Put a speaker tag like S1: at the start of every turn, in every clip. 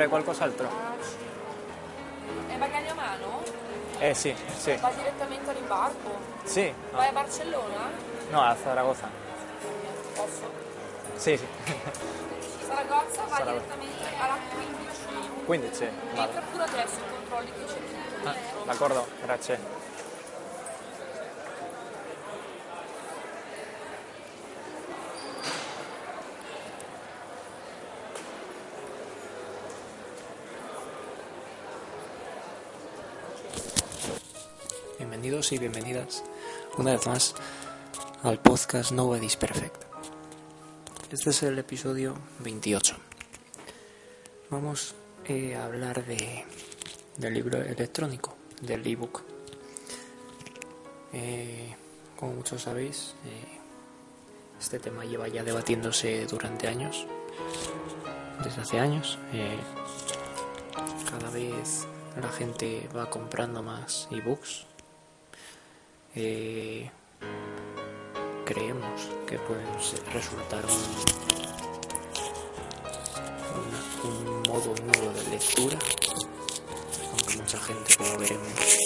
S1: fare qualcos'altro?
S2: È bagaglio a mano?
S1: Eh sì, sì.
S2: Va direttamente all'imbarco?
S1: Sì.
S2: Vai a Barcellona?
S1: No, a Zaragoza.
S2: Posso?
S1: Sì, sì.
S2: Saragozza va
S1: Saragozza.
S2: direttamente alla 15.
S1: 15. Vale.
S2: Entra pure adesso e controlli che c'è
S1: Ah, d'accordo, grazie. Bienvenidos y bienvenidas una vez más al podcast Nobody's Perfect. Este es el episodio 28. Vamos eh, a hablar de, del libro electrónico, del ebook. Eh, como muchos sabéis, eh, este tema lleva ya debatiéndose durante años, desde hace años. Eh, cada vez la gente va comprando más ebooks. Eh, creemos que pueden resultar un modo nuevo de lectura, aunque mucha gente, como veremos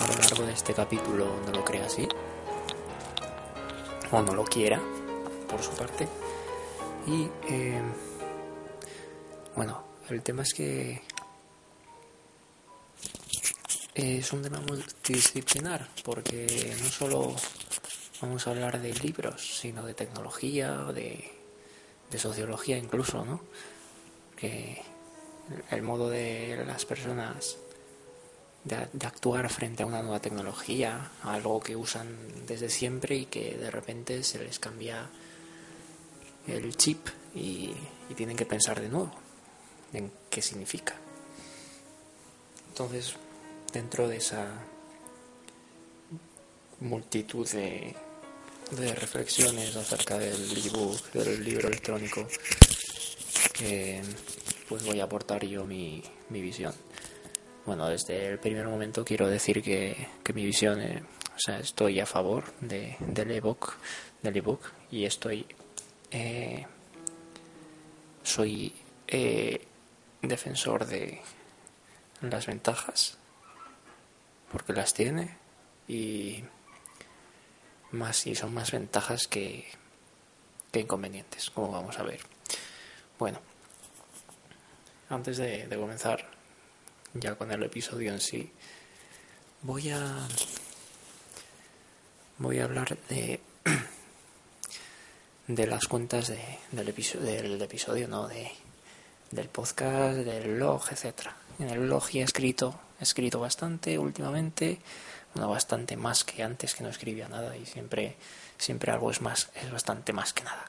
S1: a lo largo de este capítulo, no lo crea así, o no lo quiera, por su parte. Y eh, bueno, el tema es que es un tema multidisciplinar, porque no solo vamos a hablar de libros, sino de tecnología, de, de sociología incluso, ¿no? Que el modo de las personas de, de actuar frente a una nueva tecnología, algo que usan desde siempre y que de repente se les cambia el chip y, y tienen que pensar de nuevo en qué significa. Entonces, dentro de esa multitud de, reflexiones acerca del ebook, del libro electrónico, pues voy a aportar yo mi, mi visión. Bueno, desde el primer momento quiero decir que, que mi visión, eh, o sea, estoy a favor de, del ebook, del ebook y estoy, eh, soy eh, defensor de las ventajas, porque las tiene y más y son más ventajas que, que inconvenientes, como vamos a ver. Bueno, antes de, comenzar ya con el episodio en sí, voy a voy a hablar de de las cuentas de, del, episodio, del episodio, no de del podcast, del blog, etcétera. En el blog ya he escrito, escrito bastante últimamente, bueno, bastante más que antes que no escribía nada y siempre siempre algo es más es bastante más que nada.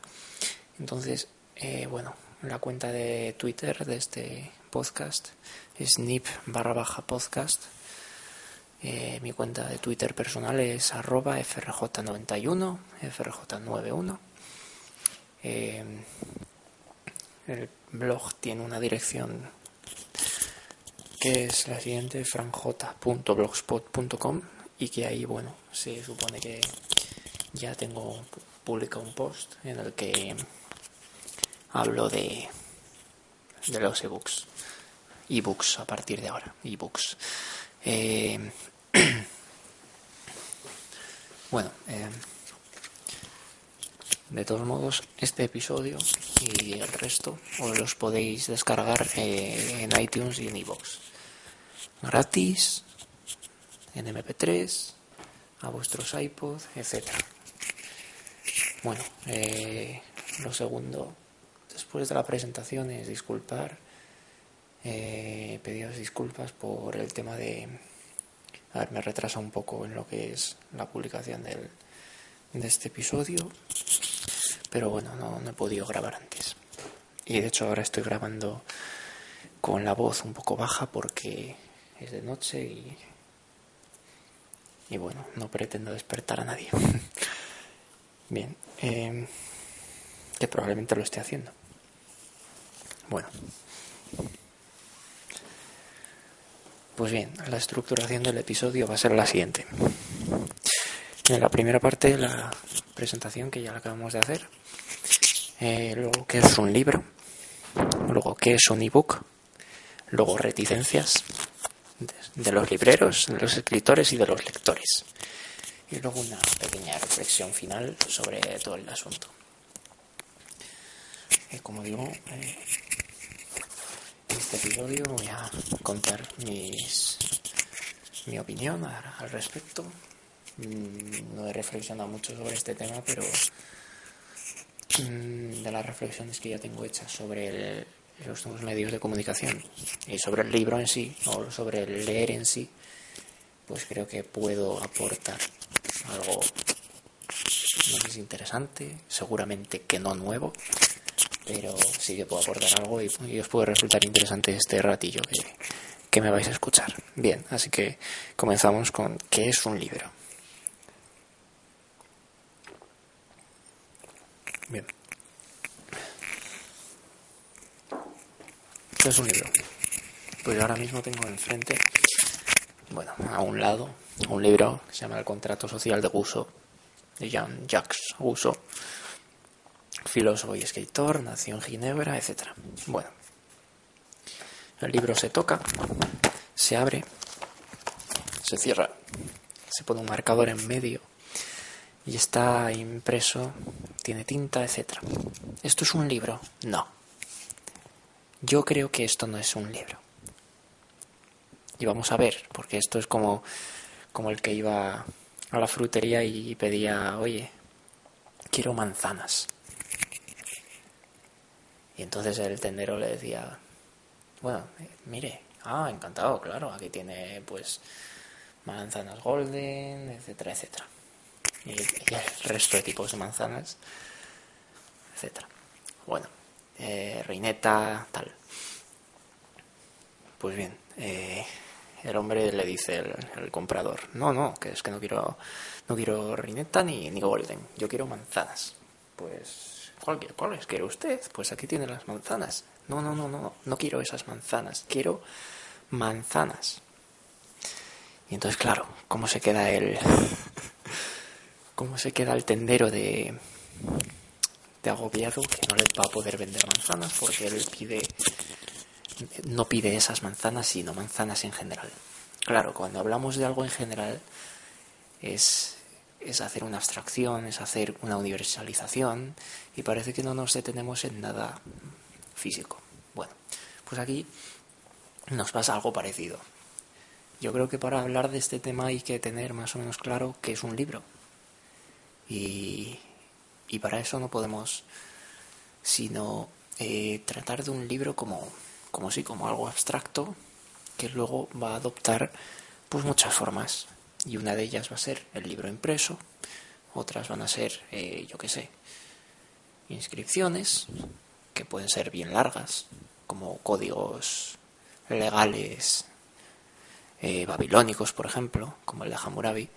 S1: Entonces, eh, bueno, la cuenta de Twitter de este podcast es nip barra baja podcast. Eh, mi cuenta de Twitter personal es arroba frj91, frj91. Eh, el blog tiene una dirección es la siguiente, franj.blogspot.com y que ahí, bueno, se supone que ya tengo publicado un post en el que hablo de, de los ebooks. Ebooks a partir de ahora, ebooks. Eh, bueno, eh, de todos modos, este episodio y el resto os los podéis descargar eh, en iTunes y en iVoox. Gratis, en MP3, a vuestros iPod, etc. Bueno, eh, lo segundo, después de la presentación, es disculpar, eh, pediros disculpas por el tema de haberme retrasado un poco en lo que es la publicación del, de este episodio pero bueno, no, no he podido grabar antes. Y de hecho ahora estoy grabando con la voz un poco baja porque es de noche y, y bueno, no pretendo despertar a nadie. Bien, eh, que probablemente lo esté haciendo. Bueno. Pues bien, la estructuración del episodio va a ser la siguiente. En la primera parte, la presentación que ya la acabamos de hacer. Eh, luego, que es un libro? luego qué es un ebook, luego reticencias de, los libreros, de los escritores y de los lectores. Y luego una pequeña reflexión final sobre todo el asunto. Eh, como digo, eh, en este episodio voy a contar mis, mi opinión al respecto. Mm, No he reflexionado mucho sobre este tema, pero mm, de las reflexiones que ya tengo hechas sobre el- los medios de comunicación y sobre el libro en sí, o sobre el leer en sí, pues creo que puedo aportar algo, no interesante, seguramente que no nuevo, pero sí que puedo aportar algo y, y os puede resultar interesante este ratillo que, que me vais a escuchar. Bien, así que comenzamos con ¿qué es un libro? Bien. ¿Qué es un libro? Pues ahora mismo tengo enfrente, bueno, a un lado, un libro que se llama El contrato social de Guso, de Jean-Jacques Guso, filósofo y escritor, nació en Ginebra, etc. Bueno, el libro se toca, se abre, se cierra, se pone un marcador en medio y está impreso, tiene tinta, etc. ¿Esto es un libro? No. Yo creo que esto no es un libro. Y vamos a ver, porque esto es como, como el que iba a la frutería y pedía, oye, quiero manzanas. Y entonces el tendero le decía, bueno, eh, mire, ah, encantado, claro, aquí tiene pues manzanas golden, etcétera, etcétera. Y, y el resto de tipos de manzanas, etcétera. Bueno, eh, reineta, tal. Pues bien, eh, el hombre le dice el, comprador, no, no, que es que no quiero, no quiero reineta ni, ni golden, yo quiero manzanas. Pues, ¿cuál, quiere- ¿cuáles quiere usted? Pues aquí tiene las manzanas. No, no, no, no, no quiero esas manzanas, quiero manzanas. Y entonces, claro, ¿cómo se queda el... ¿Cómo se queda el tendero de, agobiado que no le va a poder vender manzanas porque él pide no pide esas manzanas sino manzanas en general. Claro cuando hablamos de algo en general es es hacer una abstracción es hacer una universalización y parece que no nos detenemos en nada físico. Bueno pues aquí nos pasa algo parecido. Yo creo que para hablar de este tema hay que tener más o menos claro qué es un libro. Y, y para eso no podemos sino eh, tratar de un libro como, como como algo abstracto que luego va a adoptar pues muchas formas. Y una de ellas va a ser el libro impreso otras van a ser eh, yo qué sé inscripciones que pueden ser bien largas como códigos legales eh, babilónicos por ejemplo como el de Hammurabi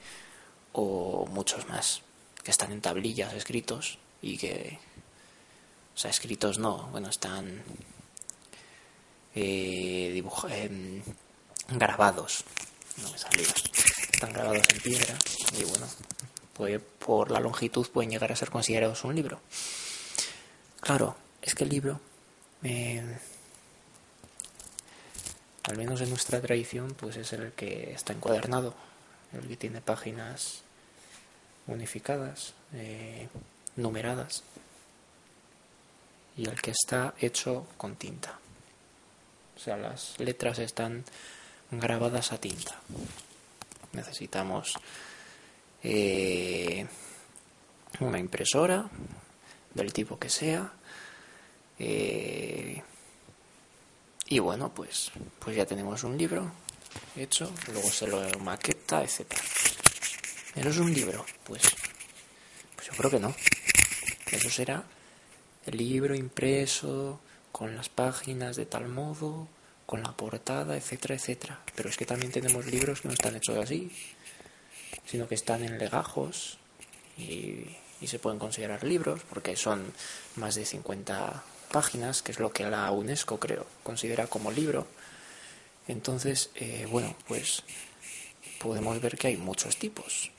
S1: o muchos más que están en tablillas escritos y que o sea escritos no bueno están eh, em, grabados. No me salía están grabados en piedra y bueno pues por la longitud pueden llegar a ser considerados un libro. Claro es que el libro eh, al menos en nuestra tradición pues es el que está encuadernado el que tiene páginas unificadas eh, numeradas y el que está hecho con tinta. O sea las letras están grabadas a tinta. Necesitamos eh, una impresora del tipo que sea eh, y bueno pues pues ya tenemos un libro hecho luego se lo maqueta etcétera pero es un libro pues pues yo creo que no. Eso será el libro impreso con las páginas de tal modo con la portada etcétera etcétera. Pero es que también tenemos libros que no están hechos así sino que están en legajos y, y se pueden considerar libros porque son más de 50 páginas, que es lo que la UNESCO creo considera como libro. Entonces, eh, bueno, pues podemos ver que hay muchos tipos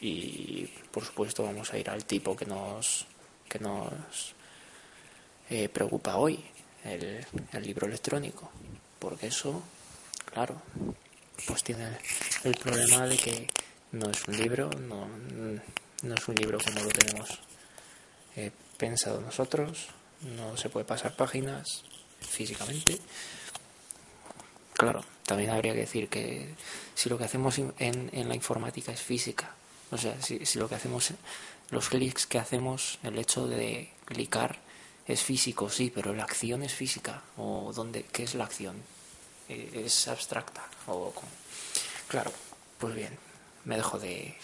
S1: y por supuesto vamos a ir al tipo que nos que nos eh, preocupa hoy, el, el libro electrónico, porque eso, claro, pues tiene el problema de que no es un libro, no, no es un libro como lo tenemos eh, pensado nosotros, no se puede pasar páginas físicamente. Claro, también habría que decir que si lo que hacemos en, en la informática es física, o sea, si, lo que hacemos, los clics que hacemos, el hecho de clicar es físico, sí, pero la acción es física. ¿O dónde, qué es la acción? Eh, ¿Es abstracta? O Claro, pues bien, me dejo de,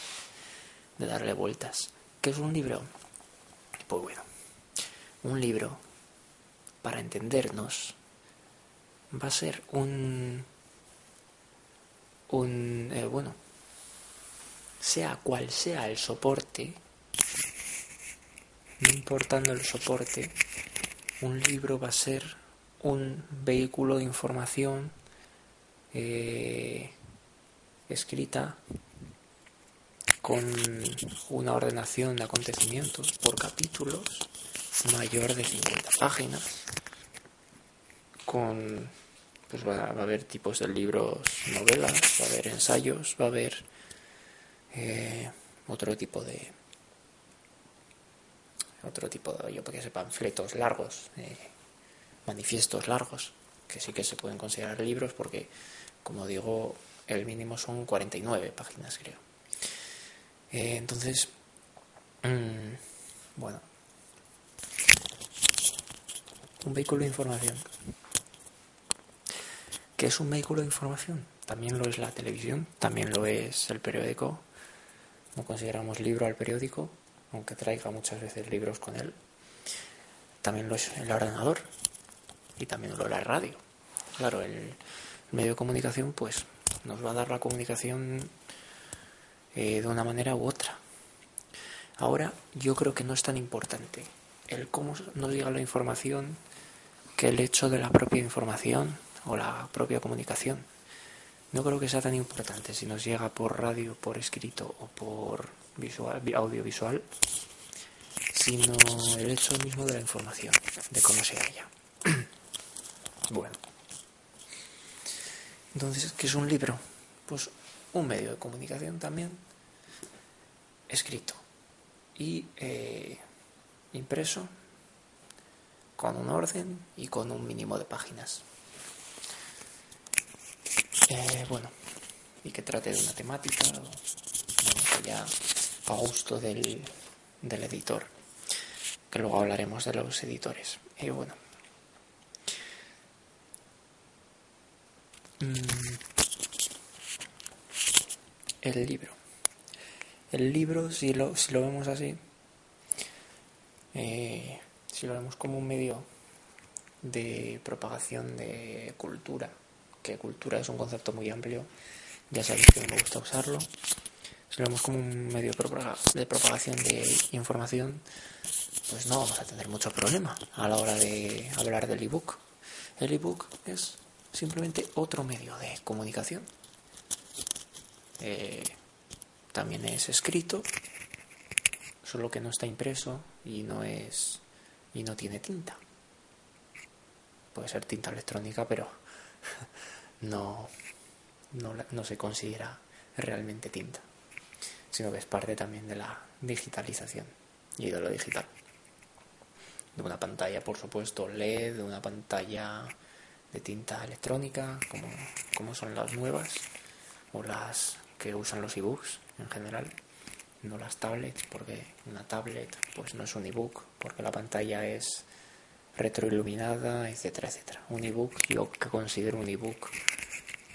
S1: de darle vueltas. ¿Qué es un libro? Pues bueno, un libro, para entendernos, va a ser un... un eh, bueno, sea cual sea el soporte, no importando el soporte, un libro va a ser un vehículo de información eh, escrita con una ordenación de acontecimientos por capítulos mayor de 50 páginas con pues va, va a haber tipos de libros novelas va a haber ensayos va a haber eh, otro tipo de otro tipo de, yo que sé, panfletos largos, eh, manifiestos largos, que sí que se pueden considerar libros porque, como digo, el mínimo son 49 páginas, creo. Eh, entonces, mmm, bueno, un vehículo de información. ¿Qué es un vehículo de información? También lo es la televisión, también lo es el periódico. No consideramos libro al periódico, aunque traiga muchas veces libros con él. También lo es el ordenador y también lo es la radio. Claro, el medio de comunicación pues nos va a dar la comunicación eh, de una manera u otra. Ahora yo creo que no es tan importante el cómo nos llega la información que el hecho de la propia información o la propia comunicación. No creo que sea tan importante si nos llega por radio, por escrito o por visual, audiovisual, sino el hecho mismo de la información, de cómo se halla. bueno. Entonces, ¿qué es un libro? Pues un medio de comunicación también, escrito y eh, impreso, con un orden y con un mínimo de páginas. Eh, bueno, y que trate de una temática, ya a gusto del, del editor, que luego hablaremos de los editores. Y bueno, mm, el libro. El libro, si lo, si lo vemos así, eh, si lo vemos como un medio de propagación de cultura, que cultura es un concepto muy amplio, ya sabéis que me gusta usarlo, si lo vemos como un medio de propagación de información, pues no vamos a tener mucho problema a la hora de hablar del ebook. El ebook es simplemente otro medio de comunicación. Eh, también es escrito, solo que no está impreso y no es y no tiene tinta. Puede ser tinta electrónica, pero no, no, no se considera realmente tinta, sino que es parte también de la digitalización y de lo digital. De una pantalla, por supuesto, LED, de una pantalla de tinta electrónica, como, como son las nuevas, o las que usan los ebooks en general, no las tablets, porque una tablet pues no es un ebook, porque la pantalla es retroiluminada, etcétera, etcétera. Un ebook, yo que considero un ebook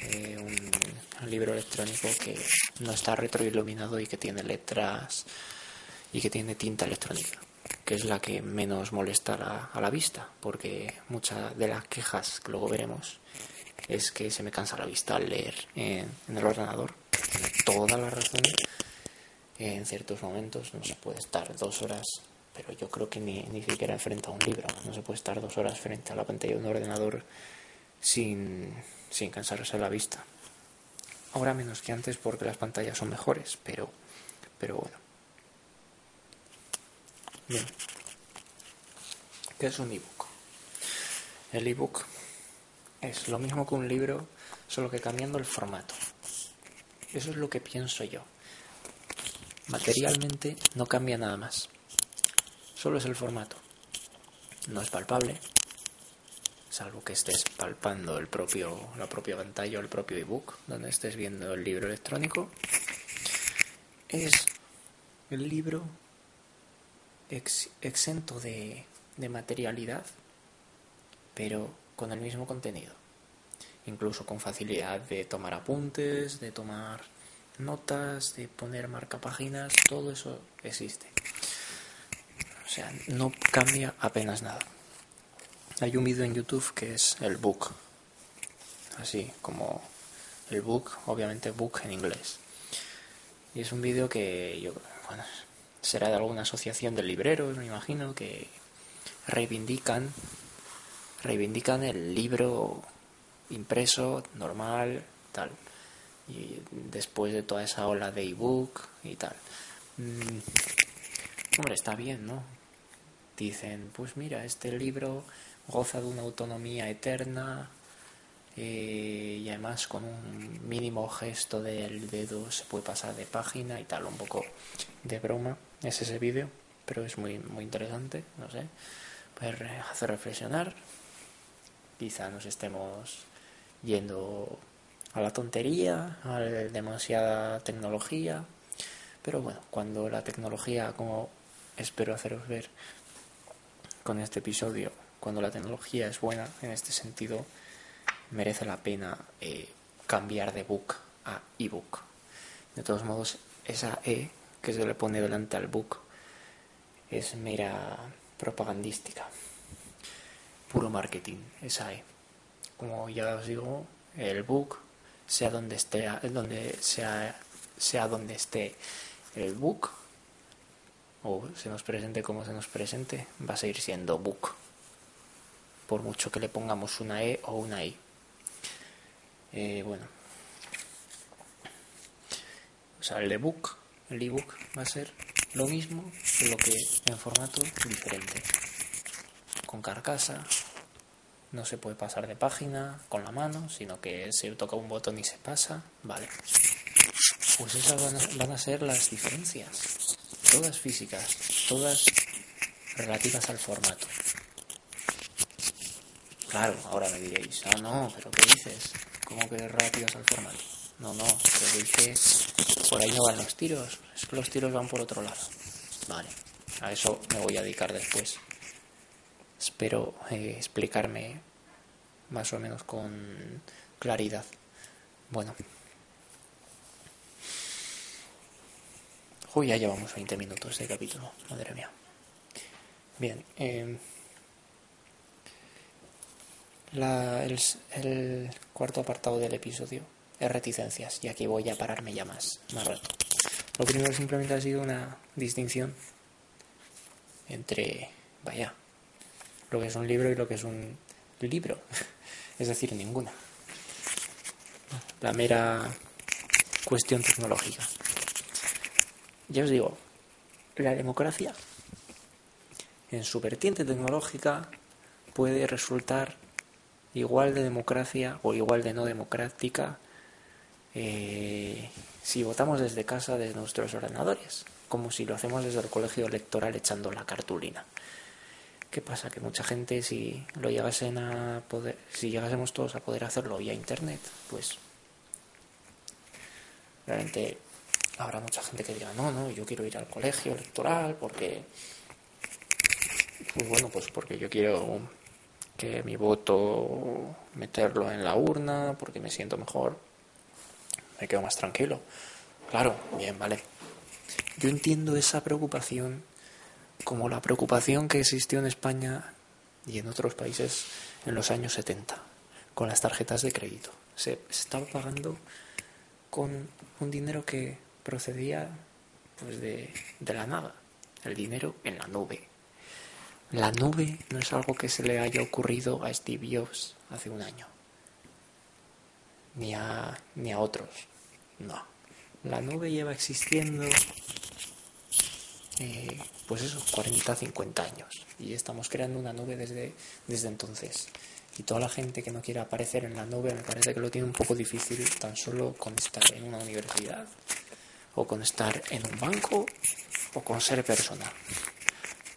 S1: eh, un, libro electrónico que no está retroiluminado y que tiene letras y que tiene tinta electrónica, que es la que menos molesta a la vista, porque muchas de las quejas que luego veremos es que se me cansa la vista al leer en, en el ordenador. Tiene toda la razón. En ciertos momentos no se puede estar dos horas pero yo creo que ni, ni siquiera enfrente a un libro. No se puede estar dos horas frente a la pantalla de un ordenador sin, sin cansarse la vista. Ahora menos que antes porque las pantallas son mejores, pero, pero bueno. Bien. ¿Qué es un ebook? El ebook es lo mismo que un libro, solo que cambiando el formato. Eso es lo que pienso yo. Materialmente no cambia nada más. Solo es el formato. No es palpable, salvo que estés palpando el propio, la propia pantalla o el propio ebook, donde estés viendo el libro electrónico. Es el libro ex- exento de, de materialidad, pero con el mismo contenido. Incluso con facilidad de tomar apuntes, de tomar notas, de poner marcapáginas, todo eso existe. O sea, no cambia apenas nada. Hay un vídeo en YouTube que es el book. Así como el book, obviamente book en inglés. Y es un vídeo que yo, bueno, será de alguna asociación de libreros, me imagino, que reivindican, reivindican el libro impreso, normal, tal. Y después de toda esa ola de ebook y tal. Mm, hombre, está bien, ¿no? Dicen, pues mira, este libro goza de una autonomía eterna eh, y además con un mínimo gesto del dedo se puede pasar de página y tal, un poco de broma. Es ese vídeo, pero es muy, muy interesante, no sé, pues hace reflexionar, quizá nos estemos yendo a la tontería, a demasiada tecnología, pero bueno, cuando la tecnología, como espero haceros ver con este episodio, cuando la tecnología es buena en este sentido, merece la pena eh, cambiar de book a ebook. De todos modos, esa E que se le pone delante al book es mera propagandística, puro marketing, esa E. Como ya os digo, el book, sea donde esté, donde sea, sea donde esté el book, o se nos presente como se nos presente, va a seguir siendo book. Por mucho que le pongamos una E o una I. Eh, bueno. O sea, el ebook, el ebook va a ser lo mismo, lo que en formato diferente. Con carcasa, no se puede pasar de página con la mano, sino que se toca un botón y se pasa. Vale. Pues esas van a, van a ser las diferencias. Todas físicas, todas relativas al formato. Claro, ahora me diréis, ah, no, pero ¿qué dices? ¿Cómo que relativas al formato? No, no, pero dice, por ahí no van los tiros, es que los tiros van por otro lado. Vale, a eso me voy a dedicar después. Espero eh, explicarme más o menos con claridad. Bueno. Uy, ya llevamos 20 minutos de capítulo, madre mía. Bien, eh, el, el cuarto apartado del episodio es reticencias, y aquí voy a pararme ya más, más rato. Lo primero simplemente ha sido una distinción entre, vaya, lo que es un libro y lo que es un libro, es decir, ninguna. La mera cuestión tecnológica. Ya os digo, la democracia en su vertiente tecnológica puede resultar igual de democracia o igual de no democrática eh, si votamos desde casa de nuestros ordenadores, como si lo hacemos desde el colegio electoral echando la cartulina. ¿Qué pasa? Que mucha gente si lo llegasen a poder, si llegásemos todos a poder hacerlo vía internet, pues realmente habrá mucha gente que diga, no, no, yo quiero ir al colegio electoral porque, pues bueno, pues porque yo quiero que mi voto meterlo en la urna, porque me siento mejor, me quedo más tranquilo. Claro, bien, vale. Yo entiendo esa preocupación como la preocupación que existió en España y en otros países en los años 70 con las tarjetas de crédito. Se, estaba pagando con un dinero que procedía pues de, la nada, el dinero en la nube. La nube no es algo que se le haya ocurrido a Steve Jobs hace un año, ni a, ni a otros, no. La nube lleva existiendo, eh, pues eso, 40, 50 años, y estamos creando una nube desde, desde entonces. Y toda la gente que no quiere aparecer en la nube me parece que lo tiene un poco difícil tan solo con estar en una universidad, o con estar en un banco, o con ser persona.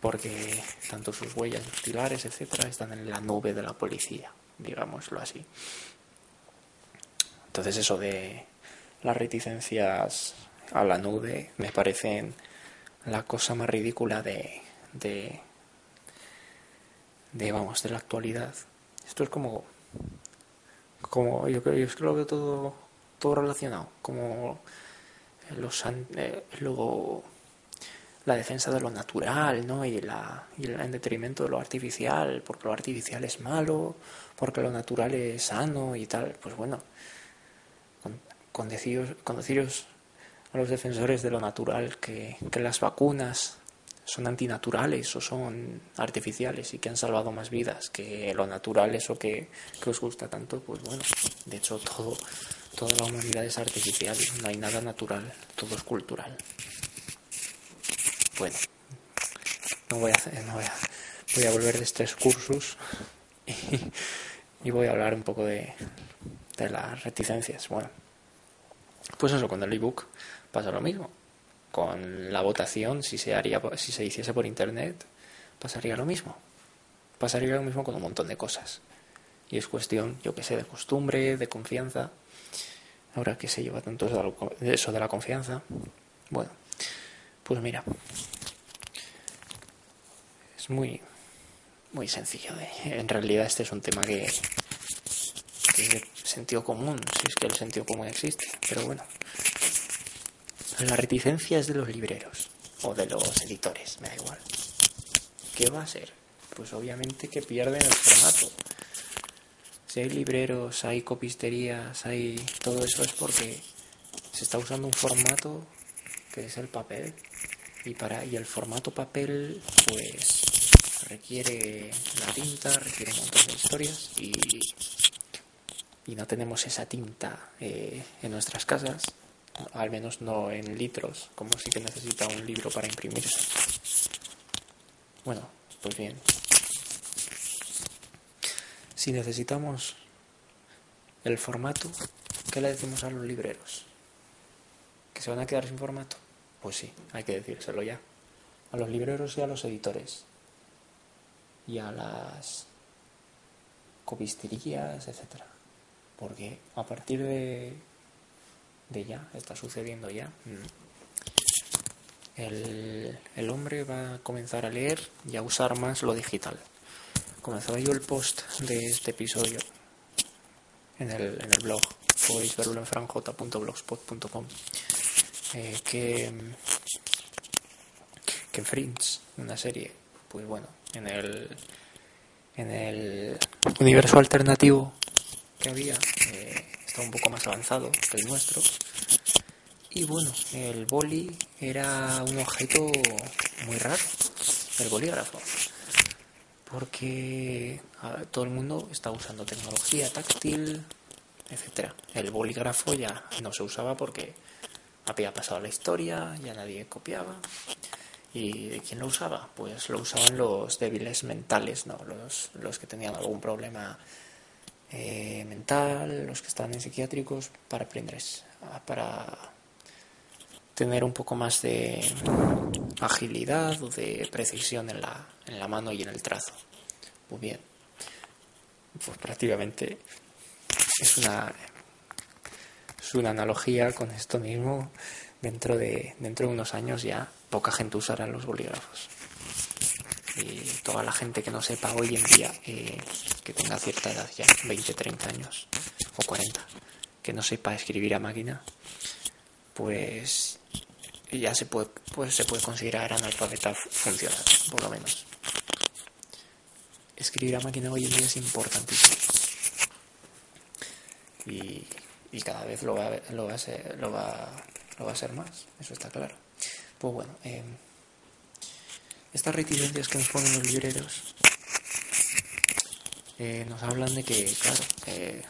S1: Porque tanto sus huellas dactilares, etcétera, están en la nube de la policía, digámoslo así. Entonces, eso de las reticencias a la nube me parecen la cosa más ridícula de, de, de vamos, de la actualidad. Esto es como, como yo creo, yo es que todo, todo relacionado, como los, eh, luego la defensa de lo natural, ¿no? Y, la, el en detrimento de lo artificial, porque lo artificial es malo, porque lo natural es sano y tal. Pues bueno, con, con deciros, con deciros a los defensores de lo natural que, que las vacunas son antinaturales o son artificiales y que han salvado más vidas que lo natural, eso que, que, os gusta tanto, pues bueno, de hecho todo, toda la humanidad es artificial, no hay nada natural, todo es cultural. Bueno, no voy a, hacer, no voy a, voy a volver de estos cursos y, voy a hablar un poco de, de las reticencias. Bueno, pues eso, con el ebook pasa lo mismo con la votación, si se, haría, si se hiciese por internet, pasaría lo mismo. Pasaría lo mismo con un montón de cosas. Y es cuestión, yo que sé, de costumbre, de confianza. Ahora que se lleva tanto eso de la confianza. Bueno, pues mira. Es muy, muy sencillo. En realidad este es un tema que, que es de sentido común, si es que el sentido común existe. Pero bueno, la reticencia es de los libreros o de los editores, me da igual. ¿Qué va a ser? Pues obviamente que pierden el formato. Si hay libreros, hay copisterías, hay todo eso es porque se está usando un formato que es el papel y para y el formato papel pues requiere la tinta, requiere un montón de historias y, y no tenemos esa tinta eh, en nuestras casas al menos no en litros, como si que necesita un libro para imprimirse. Bueno, pues bien. Si necesitamos el formato, ¿qué le decimos a los libreros? ¿Que se van a quedar sin formato? Pues sí, hay que decírselo ya. A los libreros y a los editores. Y a las copisterías, etcétera. Porque a partir de de ya, está sucediendo ya. El, el, hombre va a comenzar a leer y a usar más lo digital. Comenzaba yo el post de este episodio en el, en el blog, podéis verlo en franj.blogspot.com, eh, que, que Fringe, una serie, pues bueno, en el, en el universo alternativo que había, eh, está un poco más avanzado que el nuestro. Y bueno, el boli era un objeto muy raro, el bolígrafo, porque todo el mundo está usando tecnología táctil, etcétera. El bolígrafo ya no se usaba porque había pasado la historia, ya nadie copiaba. ¿Y quién lo usaba? Pues lo usaban los débiles mentales, ¿no? Los, los que tenían algún problema eh, mental, los que están en psiquiátricos, para aprender, para tener un poco más de agilidad o de precisión en la, en la mano y en el trazo. Muy bien. Pues prácticamente es una, es una analogía con esto mismo. Dentro de, dentro de unos años ya poca gente usará los bolígrafos y toda la gente que no sepa hoy en día, eh, que tenga cierta edad ya, 20, 30 años o 40, que no sepa escribir a máquina, pues ya se puede, pues se puede considerar analfabeta funcional, por lo menos. Escribir a máquina hoy en día es importantísimo. Y, y cada vez lo va, lo, va a ser, lo, va, lo va a ser más, eso está claro. Pues bueno, eh, estas reticencias que nos ponen los libreros eh, nos hablan de que, claro, eh,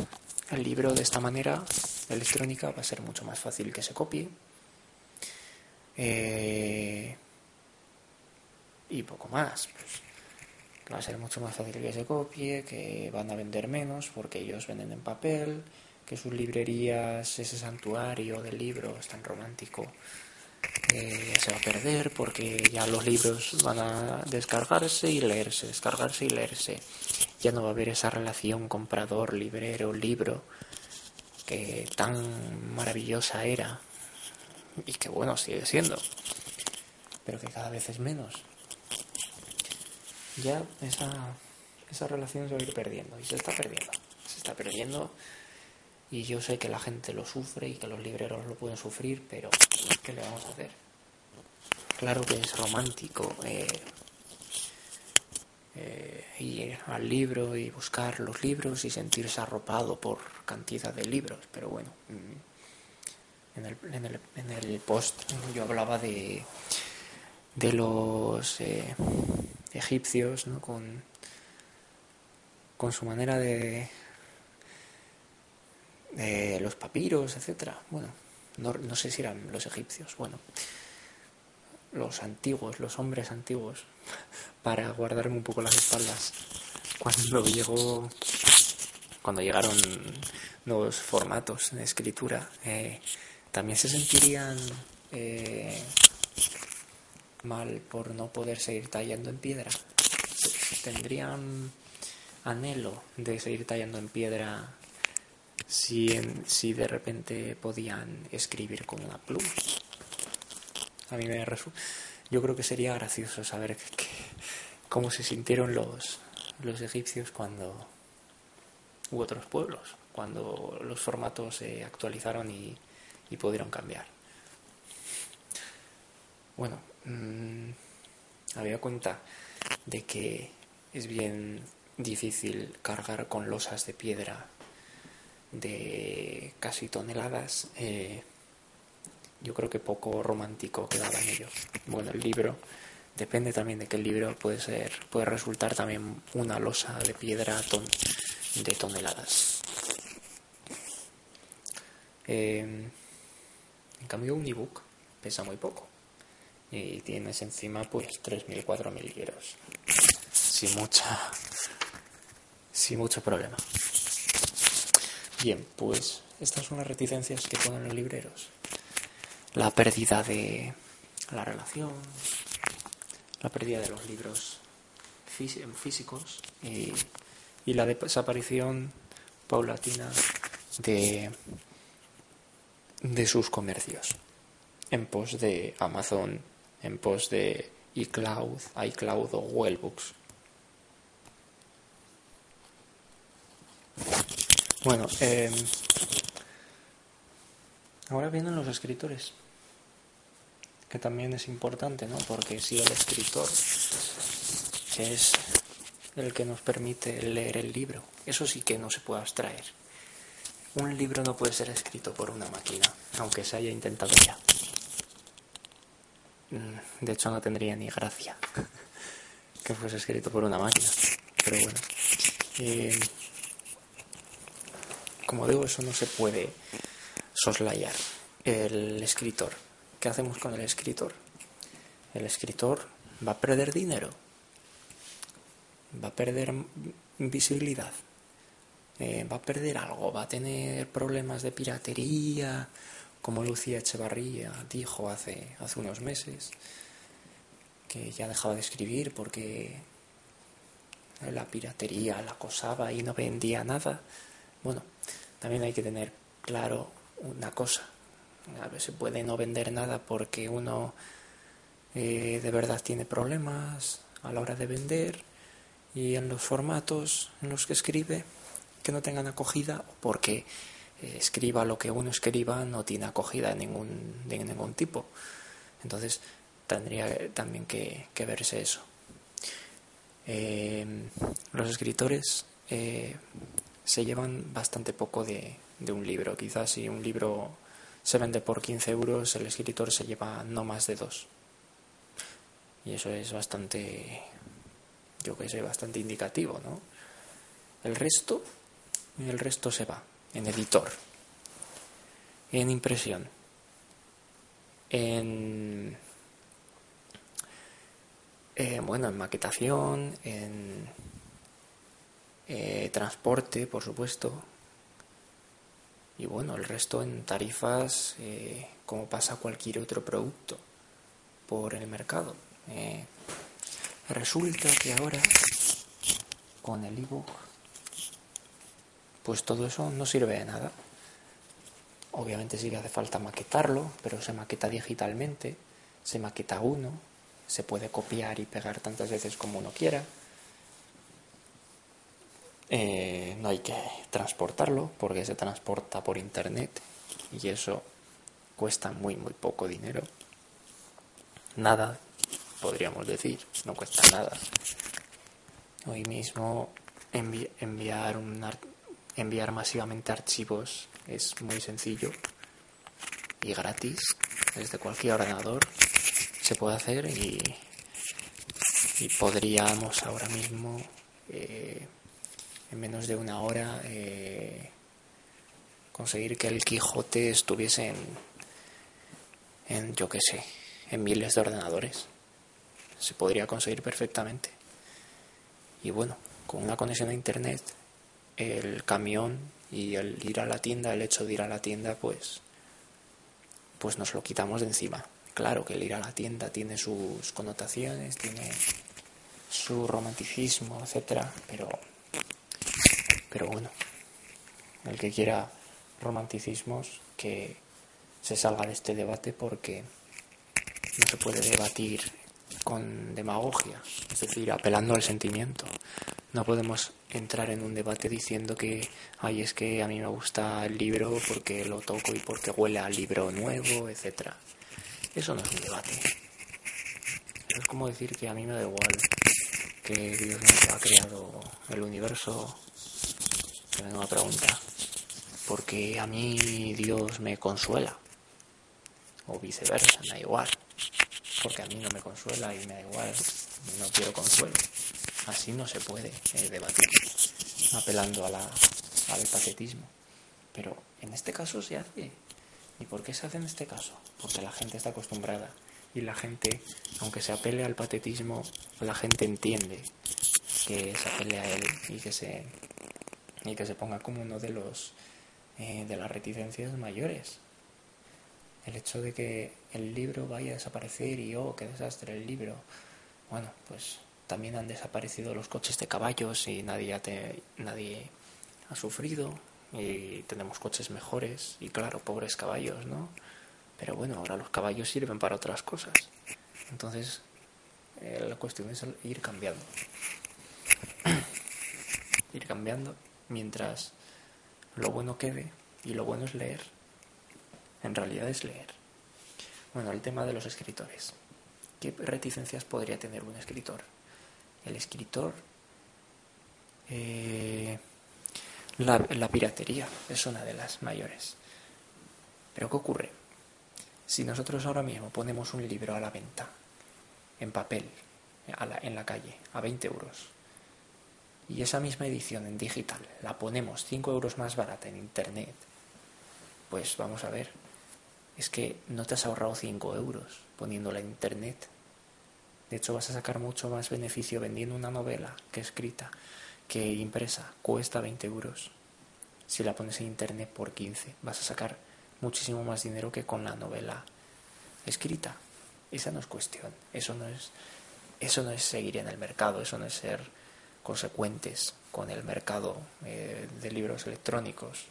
S1: el libro de esta manera electrónica va a ser mucho más fácil que se copie. Eh, y poco más. Va a ser mucho más fácil que se copie, que van a vender menos porque ellos venden en papel, que sus librerías, ese santuario del libro es tan romántico, eh, se va a perder porque ya los libros van a descargarse y leerse, descargarse y leerse. Ya no va a haber esa relación comprador, librero, libro que tan maravillosa era y que bueno sigue siendo, pero que cada vez es menos. Ya esa, esa relación se va a ir perdiendo y se está perdiendo, se está perdiendo y yo sé que la gente lo sufre y que los libreros lo pueden sufrir, pero ¿qué le vamos a hacer? Claro que es romántico eh, eh, ir al libro y buscar los libros y sentirse arropado por cantidad de libros, pero bueno, mm, en el, en el, en el post yo hablaba de, de los eh, egipcios ¿no? con, con su manera de, de los papiros, etcétera. Bueno, no, no, sé si eran los egipcios, bueno, los antiguos, los hombres antiguos, para guardarme un poco las espaldas. Cuando llegó, cuando llegaron nuevos formatos de escritura, eh, también se sentirían eh, mal por no poder seguir tallando en piedra. Tendrían anhelo de seguir tallando en piedra si, en, si de repente podían escribir con una pluma. A mí me resulta. Yo creo que sería gracioso saber que, cómo se sintieron los, los egipcios cuando. u otros pueblos, cuando los formatos se actualizaron y, y pudieron cambiar. Bueno, mmm, había cuenta de que es bien difícil cargar con losas de piedra de casi toneladas, eh, yo creo que poco romántico quedaba en ello. Bueno, el libro depende también de que el libro puede ser, puede resultar también una losa de piedra ton, de toneladas. Eh, en cambio, un ebook pesa muy poco y tienes encima pues 3.000, 4.000 libros sin mucha, sin mucho problema. Bien, pues estas son las reticencias que ponen los libreros. La pérdida de la relación, la pérdida de los libros físicos y, y la desaparición paulatina de, de sus comercios en pos de Amazon, en pos de iCloud, iCloud o Wellbooks. Bueno, eh, ahora vienen los escritores, que también es importante, ¿no? Porque si el escritor es el que nos permite leer el libro, eso sí que no se puede abstraer. Un libro no puede ser escrito por una máquina, aunque se haya intentado ya. De hecho, no tendría ni gracia que fuese escrito por una máquina. Pero bueno. Eh, como digo, eso no se puede soslayar. El escritor. ¿Qué hacemos con el escritor? El escritor va a perder dinero, va a perder visibilidad, eh, va a perder algo, va a tener problemas de piratería, como Lucía Echevarría dijo hace, hace unos meses, que ya dejaba de escribir porque la piratería la acosaba y no vendía nada. Bueno, también hay que tener claro una cosa. A veces se puede no vender nada porque uno eh, de verdad tiene problemas a la hora de vender y en los formatos en los que escribe que no tengan acogida o porque escriba lo que uno escriba no tiene acogida de ningún, de ningún tipo. Entonces tendría también que, que verse eso. Eh, los escritores eh, se llevan bastante poco de, de, un libro. Quizás si un libro se vende por 15 euros, el escritor se lleva no más de dos. Y eso es bastante, yo que sé, bastante indicativo, ¿no? El resto, el resto se va en editor, en impresión, en Eh, bueno, en maquetación, en eh, transporte, por supuesto. Y bueno, el resto en tarifas, eh, como pasa cualquier otro producto por el mercado. Resulta que ahora, con el ebook, pues todo eso no sirve de nada. Obviamente sí que hace falta maquetarlo, pero se maqueta digitalmente, se maqueta uno, se puede copiar y pegar tantas veces como uno quiera. Eh, no hay que transportarlo porque se transporta por internet y eso cuesta muy muy poco dinero. Nada, podríamos decir, no cuesta nada. Hoy mismo envi enviar un enviar masivamente archivos es muy sencillo y gratis desde cualquier ordenador se puede hacer y, y podríamos ahora mismo eh, en menos de una hora eh, conseguir que el Quijote estuviese en, en yo qué sé, en miles de ordenadores. Se podría conseguir perfectamente. Y bueno, con una conexión a internet, el camión y el ir a la tienda, el hecho de ir a la tienda, pues, pues nos lo quitamos de encima. Claro que el ir a la tienda tiene sus connotaciones, tiene su romanticismo, etcétera, pero pero bueno, el que quiera romanticismos, que se salga de este debate porque no se puede debatir con demagogia, es decir, apelando al sentimiento. No podemos entrar en un debate diciendo que, ay, es que a mí me gusta el libro porque lo toco y porque huele al libro nuevo, etc. Eso no es un debate. Es como decir que a mí me da igual que Dios nos ha creado el universo que una pregunta. Porque a mí Dios me consuela. O viceversa, me da igual. Porque a mí no me consuela y me da igual. No quiero consuelo. Así no se puede eh, debatir. Apelando a la, al patetismo. Pero en este caso se hace. ¿Y por qué se hace en este caso? Porque la gente está acostumbrada. Y la gente, aunque se apele al patetismo, la gente entiende que se apele a él y que se y que se ponga como uno de los eh, de las reticencias mayores. El hecho de que el libro vaya a desaparecer y oh, qué desastre el libro. Bueno, pues también han desaparecido los coches de caballos y nadie, nadie ha sufrido y tenemos coches mejores y claro, pobres caballos, ¿no? Pero bueno, ahora los caballos sirven para otras cosas. Entonces, eh, la cuestión es ir cambiando. ir cambiando mientras lo bueno quede y lo bueno es leer. En realidad es leer. Bueno, el tema de los escritores. ¿Qué reticencias podría tener un escritor? El escritor... Eh, la, piratería es una de las mayores. Pero ¿qué ocurre? Si nosotros ahora mismo ponemos un libro a la venta, en papel, en la calle, a 20 euros, y esa misma edición en digital la ponemos 5 euros más barata en internet, pues vamos a ver, es que no te has ahorrado 5 euros poniéndola en internet. De hecho, vas a sacar mucho más beneficio vendiendo una novela que escrita que impresa. Cuesta 20 euros. Si la pones en internet por 15, vas a sacar muchísimo más dinero que con la novela escrita. Esa no es cuestión. Eso no es, eso no es seguir en el mercado. Eso no es ser consecuentes con el mercado eh, de libros electrónicos.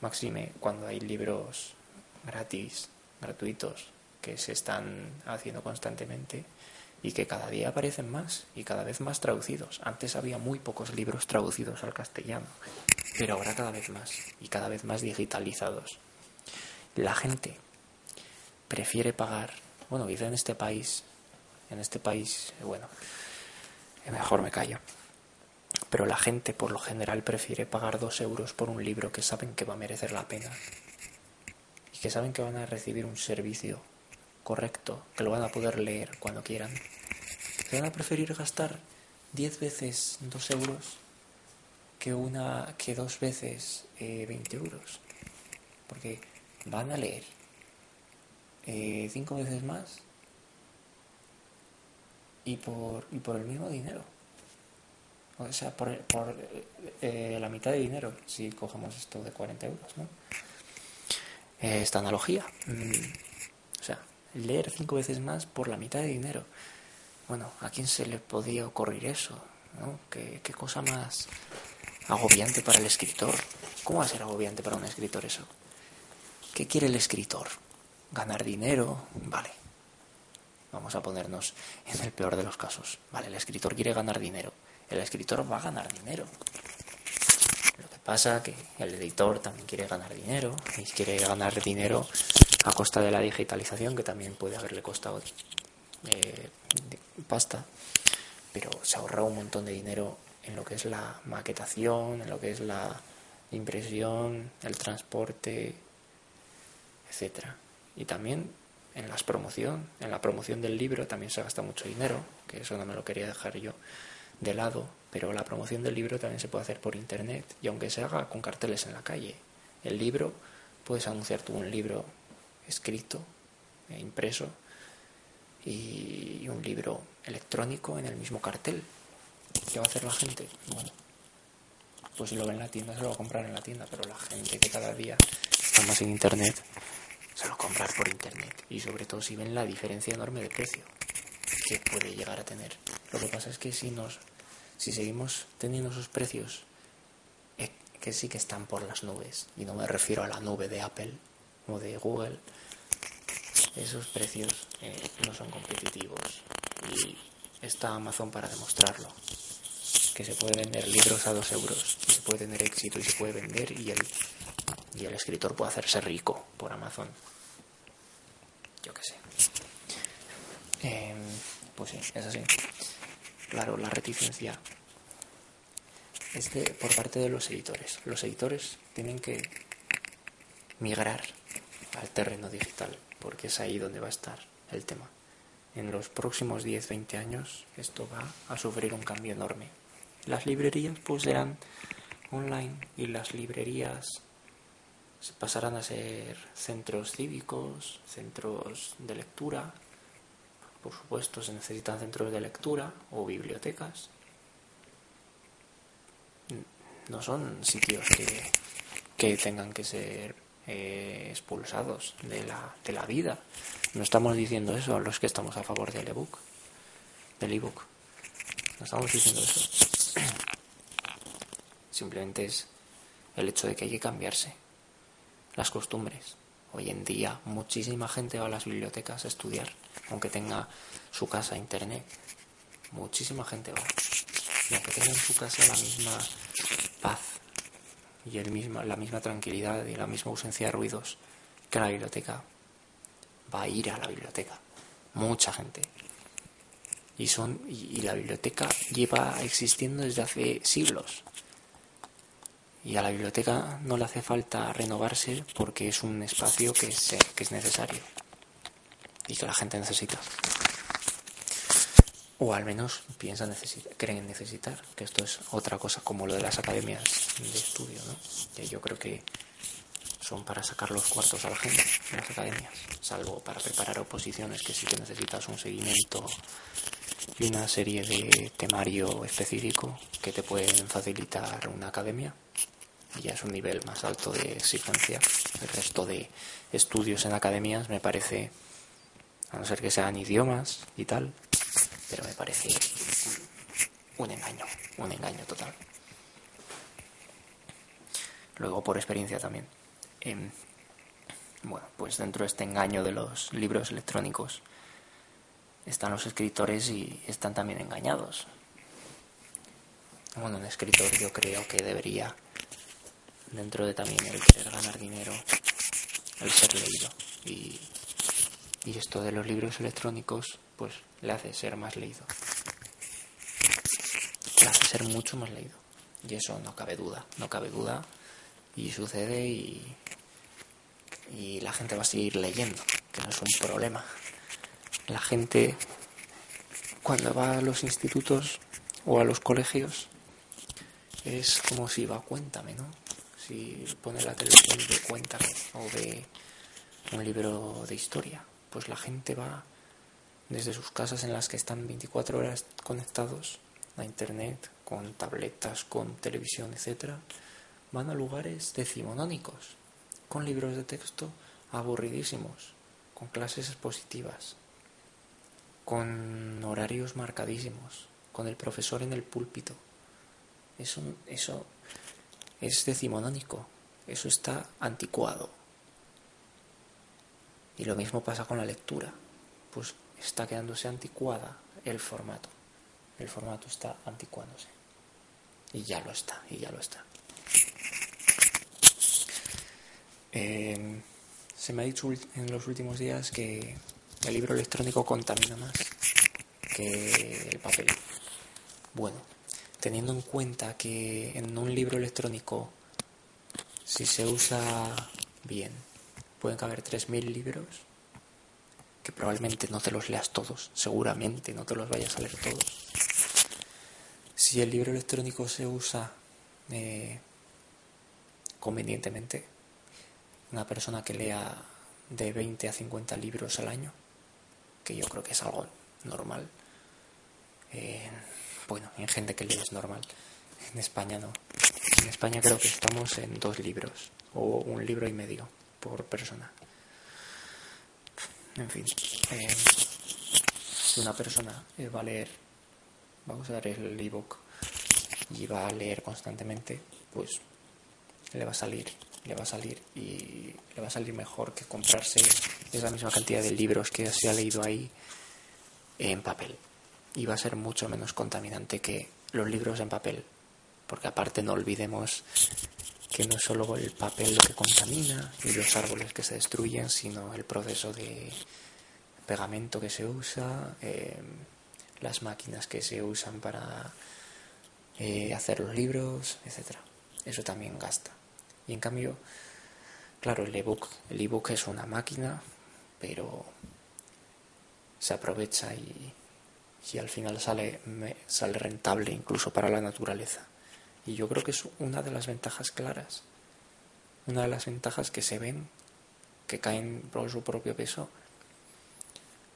S1: Máxime cuando hay libros gratis, gratuitos, que se están haciendo constantemente y que cada día aparecen más y cada vez más traducidos. Antes había muy pocos libros traducidos al castellano, pero ahora cada vez más y cada vez más digitalizados. La gente prefiere pagar, bueno, vive en este país, en este país, bueno, mejor me callo. Pero la gente por lo general prefiere pagar dos euros por un libro que saben que va a merecer la pena y que saben que van a recibir un servicio correcto, que lo van a poder leer cuando quieran. Se van a preferir gastar diez veces dos euros que una que dos veces eh, 20 euros. Porque van a leer eh, cinco veces más y por, y por el mismo dinero. O sea, por, por eh, la mitad de dinero, si cogemos esto de 40 euros, ¿no? Eh, esta analogía. Mm, leer cinco veces más por la mitad de dinero. Bueno, ¿a quién se le podía ocurrir eso? ¿no? ¿Qué, qué cosa más agobiante para el escritor? ¿Cómo va a ser agobiante para un escritor eso? ¿Qué quiere el escritor? ¿Ganar dinero? Vale. Vamos a ponernos en el peor de los casos. Vale, el escritor quiere ganar dinero. El escritor va a ganar dinero. Lo que pasa que el editor también quiere ganar dinero y quiere ganar dinero a costa de la digitalización, que también puede haberle costado eh, pasta, pero se ahorra un montón de dinero en lo que es la maquetación, en lo que es la impresión, el transporte, etcétera. Y también en las promoción, en la promoción del libro también se gasta mucho dinero, que eso no me lo quería dejar yo de lado, pero la promoción del libro también se puede hacer por internet y aunque se haga con carteles en la calle, el libro puedes anunciar tú un libro escrito e impreso y un libro electrónico en el mismo cartel. ¿Qué va a hacer la gente? Bueno, pues si lo ve en la tienda se lo va a comprar en la tienda, pero la gente que cada día está más en internet se lo comprar por internet y sobre todo si ven la diferencia enorme de precio que puede llegar a tener. Lo que pasa es que si nos si seguimos teniendo esos precios eh, que sí que están por las nubes y no me refiero a la nube de Apple o de Google esos precios eh, no son competitivos y está Amazon para demostrarlo que se puede vender libros a dos euros y se puede tener éxito y se puede vender y el y el escritor puede hacerse rico por Amazon. Yo qué sé. Em, pues sí, es así. Claro, la reticencia es de, por parte de los editores. Los editores tienen que migrar al terreno digital, porque es ahí donde va a estar el tema. En los próximos 10-20 años esto va a sufrir un cambio enorme. Las librerías pues serán online y las librerías pasarán a ser centros cívicos, centros de lectura. Por supuesto, se necesitan centros de lectura o bibliotecas. No son sitios que, que tengan que ser eh, expulsados de la, de la vida. No estamos diciendo eso a los que estamos a favor del ebook, del ebook. No estamos diciendo eso. Simplemente es el hecho de que hay que cambiarse las costumbres. Hoy en día muchísima gente va a las bibliotecas a estudiar, aunque tenga su casa internet. Muchísima gente va. Y aunque tenga en su casa la misma y el mismo, la misma tranquilidad y la misma ausencia de ruidos que la biblioteca, va a ir a la biblioteca. Mucha gente. Y, son, y la biblioteca lleva existiendo desde hace siglos. Y a la biblioteca no le hace falta renovarse porque es un espacio que es, que es necesario y que la gente necesita. O al menos piensa necesitar, creen necesitar, que esto es otra cosa como lo de las academias de estudio, ¿no? que yo creo que son para sacar los cuartos a la gente en las academias, salvo para preparar oposiciones que sí que necesitas un seguimiento y una serie de temario específico que te pueden facilitar una academia ya es un nivel más alto de exigencia. El resto de estudios en academias me parece, a no ser que sean idiomas y tal, pero me parece un engaño, un engaño total. Luego por experiencia también. Em, bueno, pues dentro de este engaño de los libros electrónicos están los escritores y están también engañados. Bueno, un escritor yo creo que debería dentro de también el ganar dinero, el ser leído. Y esto de los libros electrónicos, pues le hace ser más leído. Le hace ser mucho más leído. Y eso no cabe duda, no cabe duda. Y sucede y, y la gente va a seguir leyendo, que no es un problema. La gente, cuando va a los institutos o a los colegios, es como si va, cuéntame, ¿no? si pone la televisión de cuenta o de un libro de historia, pues la gente va desde sus casas en las que están 24 horas conectados a internet, con tabletas, con televisión, etc., van a lugares decimonónicos, con libros de texto aburridísimos, con clases expositivas, con horarios marcadísimos, con el profesor en el púlpito. Eso, eso es decimonónico, eso está anticuado. Y lo mismo pasa con la lectura, pues está quedándose anticuada el formato. El formato está anticuándose. Y ya lo está, y ya lo está. Eh, se me ha dicho en los últimos días que el libro electrónico contamina más que el papel. Bueno, teniendo en cuenta que en un libro electrónico, si se usa bien, pueden caber 3.000 libros, que probablemente no te los leas todos, seguramente no te los vayas a leer todos. Si el libro electrónico se usa eh, convenientemente, una persona que lea de 20 a 50 libros al año, que yo creo que es algo normal. Eh, bueno, en gente que lee es normal. En España no. En España creo que estamos en dos libros o un libro y medio por persona. En fin, eh, si una persona eh, va a leer, va a usar el ebook y va a leer constantemente, pues le va a salir le va a salir y le va a salir mejor que comprarse esa misma cantidad de libros que se ha leído ahí en papel. Y va a ser mucho menos contaminante que los libros en papel. Porque aparte no olvidemos que no es solo el papel lo que contamina y los árboles que se destruyen, sino el proceso de pegamento que se usa, eh, las máquinas que se usan para eh, hacer los libros, etc. Eso también gasta. Y en cambio, claro, el ebook, el ebook es una máquina, pero se aprovecha y, y al final sale, sale rentable incluso para la naturaleza. Y yo creo que es una de las ventajas claras, una de las ventajas que se ven, que caen por su propio peso,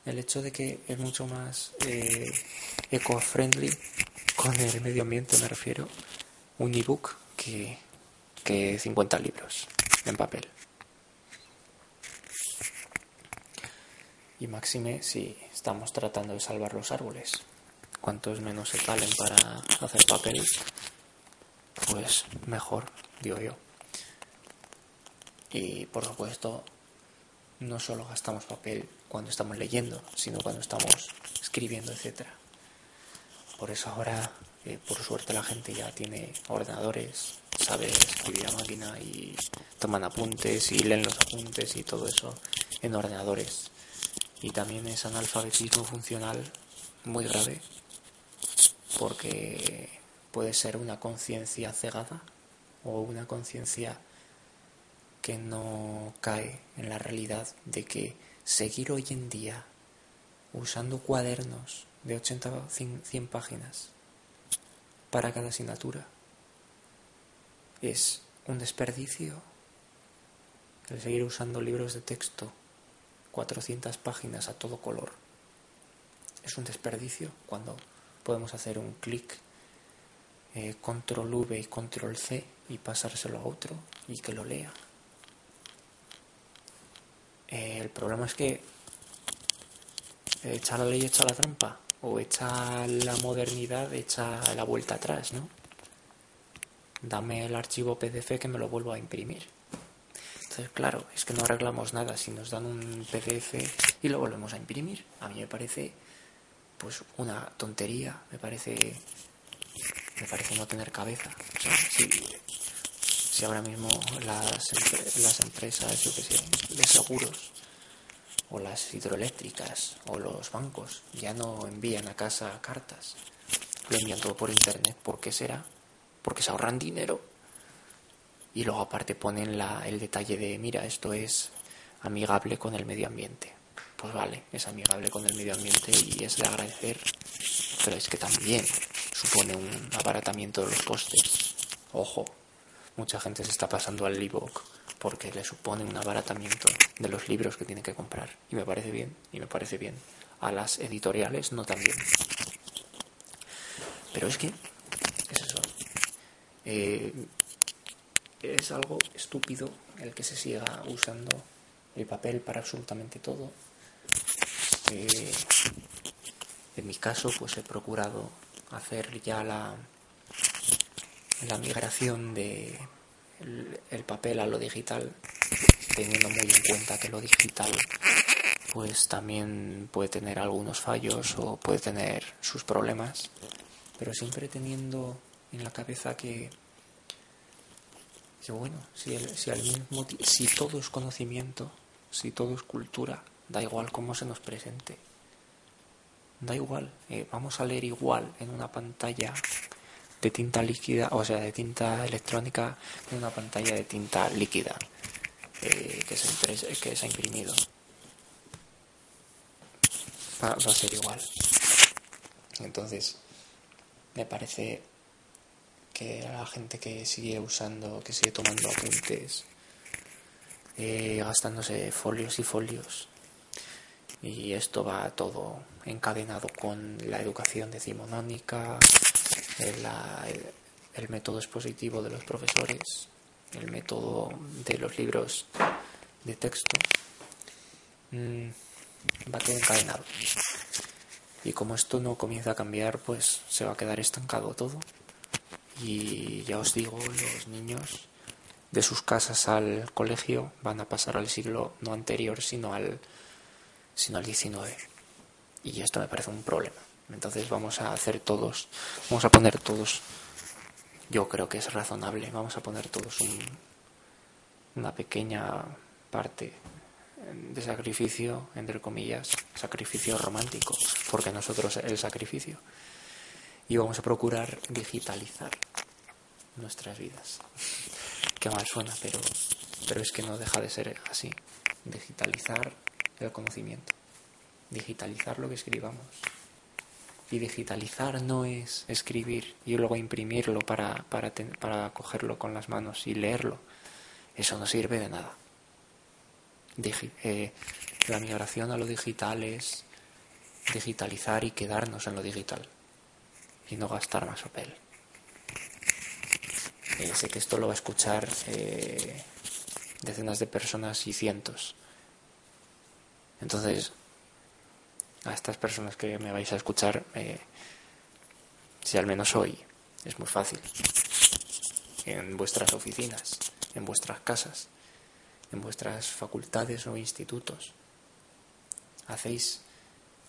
S1: el hecho de que es mucho más eh, eco-friendly con el medio ambiente, me refiero, un ebook que que 50 libros en papel. Y máxime si estamos tratando de salvar los árboles. Cuantos menos se talen para hacer papel, pues mejor, digo yo. Y por supuesto, no solo gastamos papel cuando estamos leyendo, sino cuando estamos escribiendo, etc. Por eso ahora, eh, por suerte, la gente ya tiene ordenadores sabe escribir a máquina y toman apuntes y leen los apuntes y todo eso en ordenadores. Y también es analfabetismo funcional muy grave porque puede ser una conciencia cegada o una conciencia que no cae en la realidad de que seguir hoy en día usando cuadernos de 80 o 100 páginas para cada asignatura es un desperdicio el seguir usando libros de texto, 400 páginas a todo color. Es un desperdicio cuando podemos hacer un clic, eh, control V y control C y pasárselo a otro y que lo lea. Eh, el problema es que echa la ley, echa la trampa, o echa la modernidad, echa la vuelta atrás, ¿no? dame el archivo PDF que me lo vuelvo a imprimir. Entonces, claro, es que no arreglamos nada si nos dan un PDF y lo volvemos a imprimir. A mí me parece pues una tontería, me parece me parece no tener cabeza. si, ahora mismo las, las empresas, yo que sé, de seguros o las hidroeléctricas o los bancos ya no envían a casa cartas, lo envían todo por internet, ¿por qué será? porque se ahorran dinero. Y luego aparte ponen la, el detalle de, mira, esto es amigable con el medio ambiente. Pues vale, es amigable con el medio ambiente y es de agradecer, pero es que también supone un abaratamiento de los costes. Ojo, mucha gente se está pasando al ebook porque le supone un abaratamiento de los libros que tiene que comprar. Y me parece bien, y me parece bien. A las editoriales no tan bien. Pero es que, es eso. Eh, es algo estúpido el que se siga usando el papel para absolutamente todo. En mi caso, pues he procurado hacer ya la, la migración de el, papel a lo digital, teniendo muy en cuenta que lo digital pues también puede tener algunos fallos o puede tener sus problemas, pero siempre teniendo en la cabeza que, bueno, si, si, al mismo, si todo es conocimiento, si todo es cultura, da igual cómo se nos presente, da igual, eh, vamos a leer igual en una pantalla de tinta líquida, o sea, de tinta electrónica en una pantalla de tinta líquida eh, que, se ha imprimido. Va, a ser igual. Entonces, me parece que la gente que sigue usando, que sigue tomando apuntes, eh, gastándose folios y folios, y esto va todo encadenado con la educación decimonónica, el, método expositivo de los profesores, el método de los libros de texto, mm, va todo encadenado. Y como esto no comienza a cambiar, pues se va a quedar estancado todo. Y ya os digo, los niños de sus casas al colegio van a pasar al siglo no anterior, sino al, sino al 19. Y esto me parece un problema. Entonces vamos a hacer todos, vamos a poner todos, yo creo que es razonable, vamos a poner todos una pequeña parte de sacrificio, entre comillas, sacrificio romántico, porque nosotros el sacrificio. Y vamos a procurar digitalizar nuestras vidas. Qué mal suena, pero, pero es que no deja de ser así. Digitalizar el conocimiento. Digitalizar lo que escribamos. Y digitalizar no es escribir y luego imprimirlo para, para, para cogerlo con las manos y leerlo. Eso no sirve de nada. Eh, la migración a lo digital es digitalizar y quedarnos en lo digital y no gastar más papel. Eh, sé que esto lo va a escuchar eh, decenas de personas y cientos. Entonces, a estas personas que me vais a escuchar, eh, si al menos hoy es muy fácil, en vuestras oficinas, en vuestras casas, en vuestras facultades o institutos, hacéis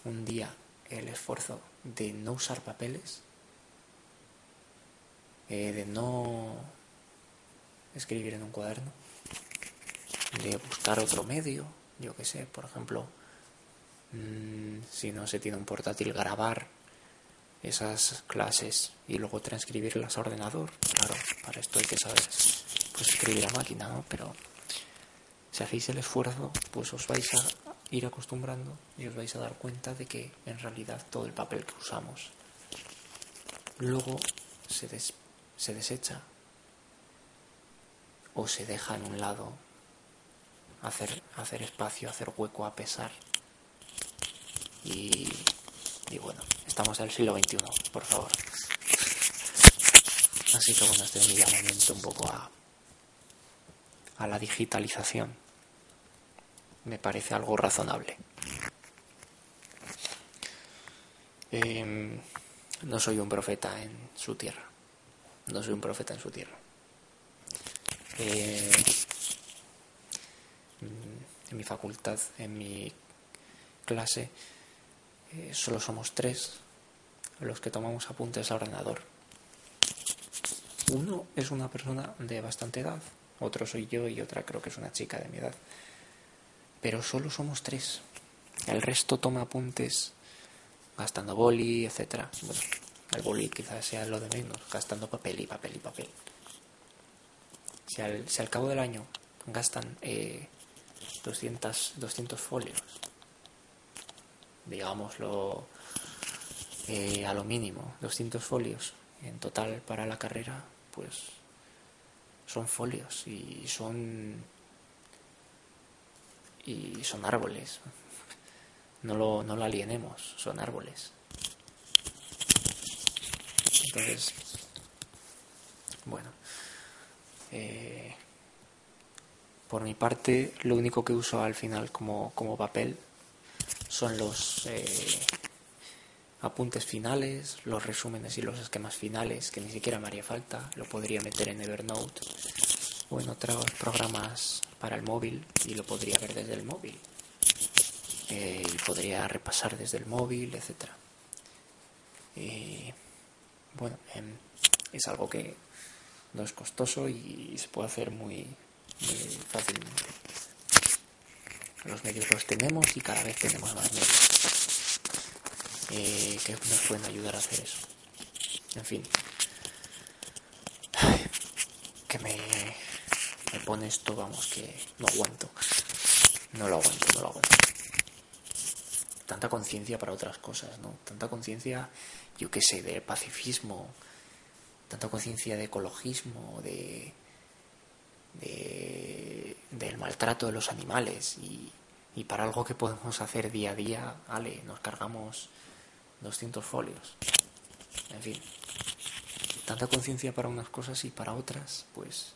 S1: un día el esfuerzo de no usar papeles, eh, de no escribir en un cuaderno, de buscar otro medio, yo que sé, por ejemplo, Mm, si no se tiene un portátil, grabar esas clases y luego transcribirlas a ordenador. Claro, para esto hay que saber pues, escribir a máquina, ¿no? Pero si hacéis el esfuerzo, pues os vais a ir acostumbrando y os vais a dar cuenta de que en realidad todo el papel que usamos luego se, se desecha o se deja en un lado hacer, hacer espacio, hacer hueco a pesar y, bueno, estamos en el siglo XXI, por favor. Así que bueno, este es mi llamamiento un poco a, a la digitalización. Me parece algo razonable. Em, no soy un profeta en su tierra. No soy un profeta en su tierra. Eh, en mi facultad, en mi clase, eh, solo somos tres los que tomamos apuntes al ordenador. Uno es una persona de bastante edad, otro soy yo y otra creo que es una chica de mi edad. Pero solo somos tres. El resto toma apuntes gastando boli, etcétera. Bueno, el boli quizás sea lo de menos, gastando papel y papel y papel. Si al, si al cabo del año gastan eh, 200, 200 folios digámoslo, eh, a lo mínimo, 200 folios en total para la carrera, pues son folios y son y son árboles. No lo, no lo alienemos, son árboles. Entonces, bueno, eh, por mi parte, lo único que uso al final como, como papel son los eh, apuntes finales, los resúmenes y los esquemas finales, que ni siquiera me haría falta, lo podría meter en Evernote o en otros programas para el móvil y lo podría ver desde el móvil. Eh, y podría repasar desde el móvil, etc. bueno, em, es algo que no es costoso y se puede hacer muy, muy fácilmente. Los medios los tenemos y cada vez tenemos más medios eh, que nos pueden ayudar a hacer eso. En fin, que me, me pone esto, vamos, que no aguanto. No lo aguanto, no lo aguanto. Tanta conciencia para otras cosas, ¿no? Tanta conciencia, yo qué sé, de pacifismo, tanta conciencia de ecologismo, de de, del maltrato de los animales y, y, para algo que podemos hacer día a día, ale, nos cargamos 200 folios. En fin, tanta conciencia para unas cosas y para otras, pues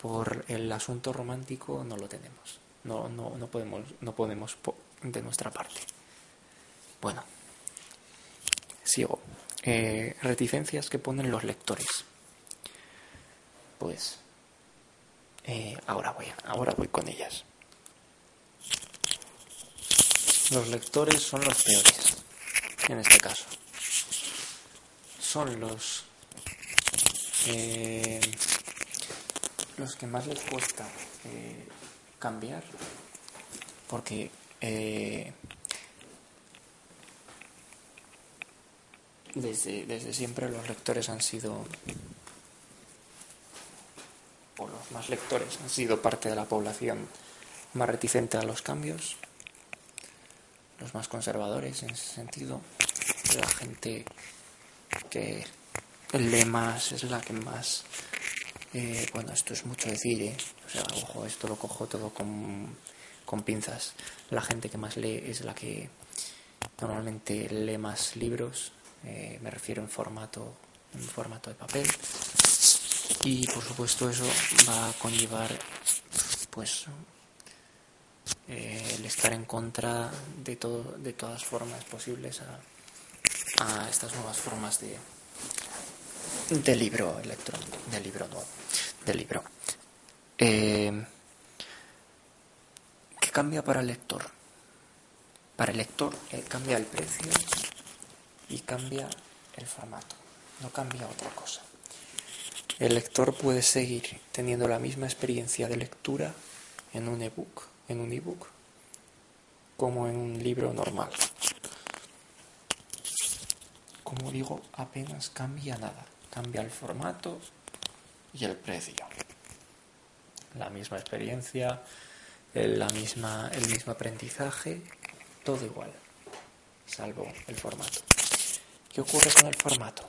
S1: por el asunto romántico no lo tenemos. No, no, no podemos, no podemos de nuestra parte. Bueno, sigo. Eh, reticencias que ponen los lectores. Pues eh, ahora voy, ahora voy con ellas. Los lectores son los peores, en este caso. Son los eh, los que más les cuesta eh, cambiar, porque desde, desde siempre los lectores han sido o los más lectores han sido parte de la población más reticente a los cambios, los más conservadores en ese sentido, la gente que lee más es la que más, eh, bueno, esto es mucho decir, ¿eh? o sea, ojo, esto lo cojo todo con, con pinzas, la gente que más lee es la que normalmente lee más libros, eh, me refiero en formato, en formato de papel, y por supuesto eso va a conllevar pues eh, el estar en contra de todo de todas formas posibles a, estas nuevas formas de de libro electrónico de libro nuevo de libro eh, ¿qué cambia para el lector? para el lector eh, cambia el precio y cambia el formato no cambia otra cosa el lector puede seguir teniendo la misma experiencia de lectura en un ebook, en un ebook, como en un libro normal. Como digo, apenas cambia nada, cambia el formato y el precio. La misma experiencia, la misma, el mismo aprendizaje, todo igual, salvo el formato. ¿Qué ocurre con el formato?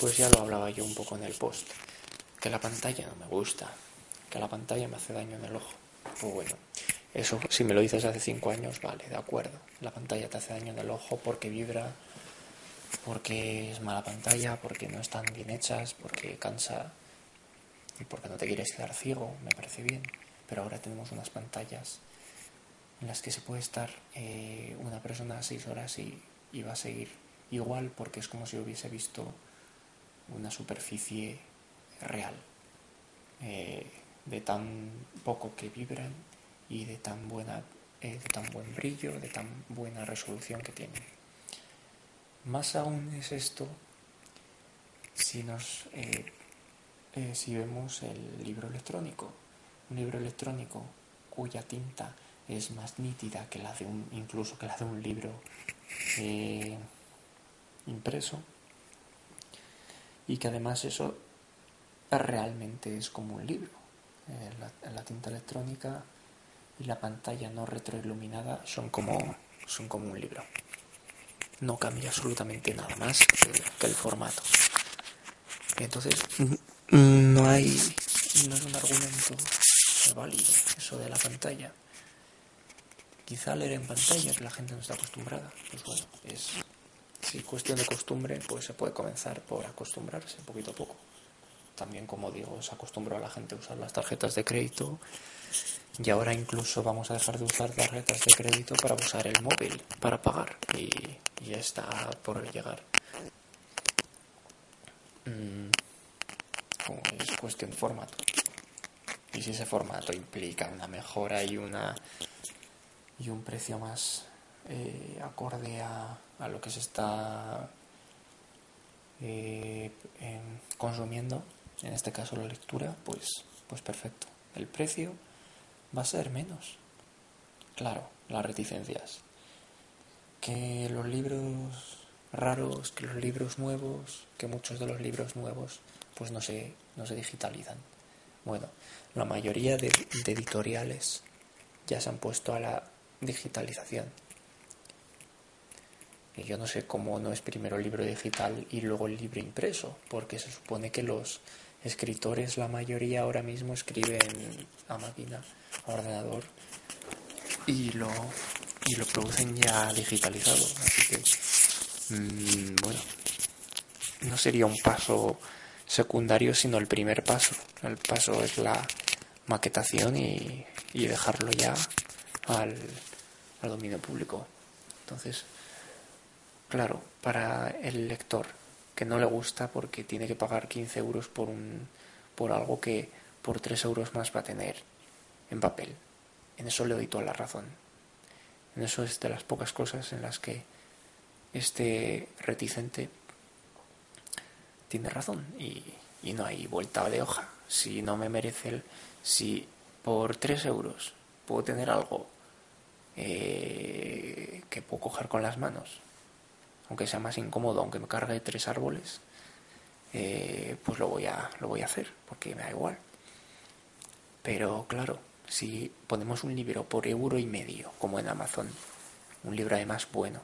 S1: Pues ya lo hablaba yo un poco en el post, que la pantalla no me gusta, que la pantalla me hace daño en el ojo. Pues bueno, eso si me lo dices hace cinco años, vale, de acuerdo. La pantalla te hace daño en el ojo porque vibra, porque es mala pantalla, porque no están bien hechas, porque cansa y porque no te quieres quedar ciego, me parece bien. Pero ahora tenemos unas pantallas en las que se puede estar eh, una persona seis horas y, y va a seguir igual porque es como si hubiese visto una superficie real, eh, de tan poco que vibran y de tan, buena, eh, de tan buen brillo, de tan buena resolución que tienen. Más aún es esto si, nos, eh, si vemos el libro electrónico. Un libro electrónico cuya tinta es más nítida que la de un, incluso que la de un libro impreso y que además eso realmente es como un libro. Eh, la, tinta electrónica y la pantalla no retroiluminada son como, son como un libro. No cambia absolutamente nada más que, el formato. Entonces, no hay, no es un argumento válido eso de la pantalla. quizá leer en pantalla, que la gente no está acostumbrada. Pues bueno, es si cuestión de costumbre, pues se puede comenzar por acostumbrarse poquito a poco. También, como digo, se acostumbró a la gente a usar las tarjetas de crédito y ahora incluso vamos a dejar de usar tarjetas de crédito para usar el móvil para pagar y ya está por llegar. Mm, es cuestión de formato. Y si ese formato implica una mejora y una y un precio más eh, acorde a, lo que se está eh, consumiendo, en este caso la lectura, pues, pues perfecto. El precio va a ser menos. Claro, las reticencias. Que los libros raros, que los libros nuevos, que muchos de los libros nuevos pues no se, no se digitalizan. Bueno, la mayoría de, editoriales ya se han puesto a la digitalización. Y yo no sé cómo no es primero el libro digital y luego el libro impreso, porque se supone que los escritores, la mayoría ahora mismo escriben a máquina, a ordenador, y lo, y lo producen ya digitalizado. Así que, mm, bueno, no sería un paso secundario, sino el primer paso. El paso es la maquetación y, dejarlo ya al, dominio público. Entonces, claro, para el lector que no le gusta porque tiene que pagar 15 euros por, un, por algo que por 3 euros más va a tener en papel. En eso le doy toda la razón. En eso es de las pocas cosas en las que este reticente tiene razón y, no hay vuelta de hoja. Si no me merece el. Si por 3 euros puedo tener algo eh, que puedo coger con las manos, aunque sea más incómodo, aunque me cargue tres árboles, eh, pues lo voy, a, lo voy a hacer, porque me da igual. Pero claro, si ponemos un libro por euro y medio, como en Amazon, un libro además bueno,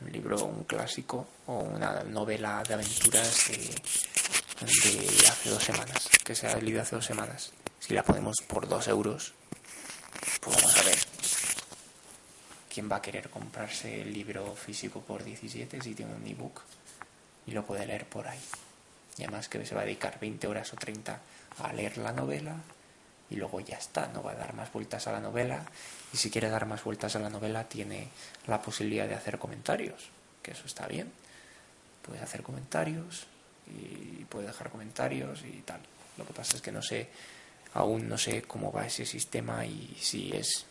S1: un libro, un clásico o una novela de aventuras de, hace dos semanas, que se ha leído hace dos semanas. Si la ponemos por dos euros, pues vamos a ver. ¿Quién va a querer comprarse el libro físico por 17 si tiene un ebook y lo puede leer por ahí? Y además que se va a dedicar 20 horas o 30 a leer la novela y luego ya está, no va a dar más vueltas a la novela y si quiere dar más vueltas a la novela tiene la posibilidad de hacer comentarios, que eso está bien. Puede hacer comentarios y puede dejar comentarios y tal. Lo que pasa es que no sé, aún no sé cómo va ese sistema y si es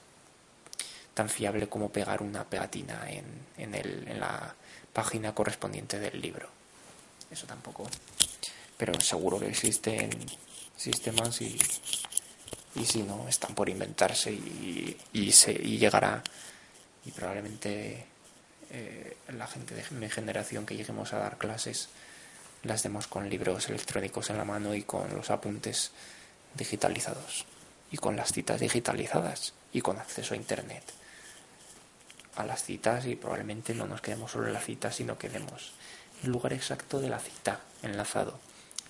S1: tan fiable como pegar una pegatina en, en, el, en la página correspondiente del libro. Eso tampoco. Pero seguro que existen sistemas y y si no, están por inventarse y, y, se, y llegará. Y probablemente eh, la gente de mi generación que lleguemos a dar clases las demos con libros electrónicos en la mano y con los apuntes digitalizados y con las citas digitalizadas y con acceso a internet a las citas y probablemente no nos quedemos solo en la cita sino que demos el lugar exacto de la cita enlazado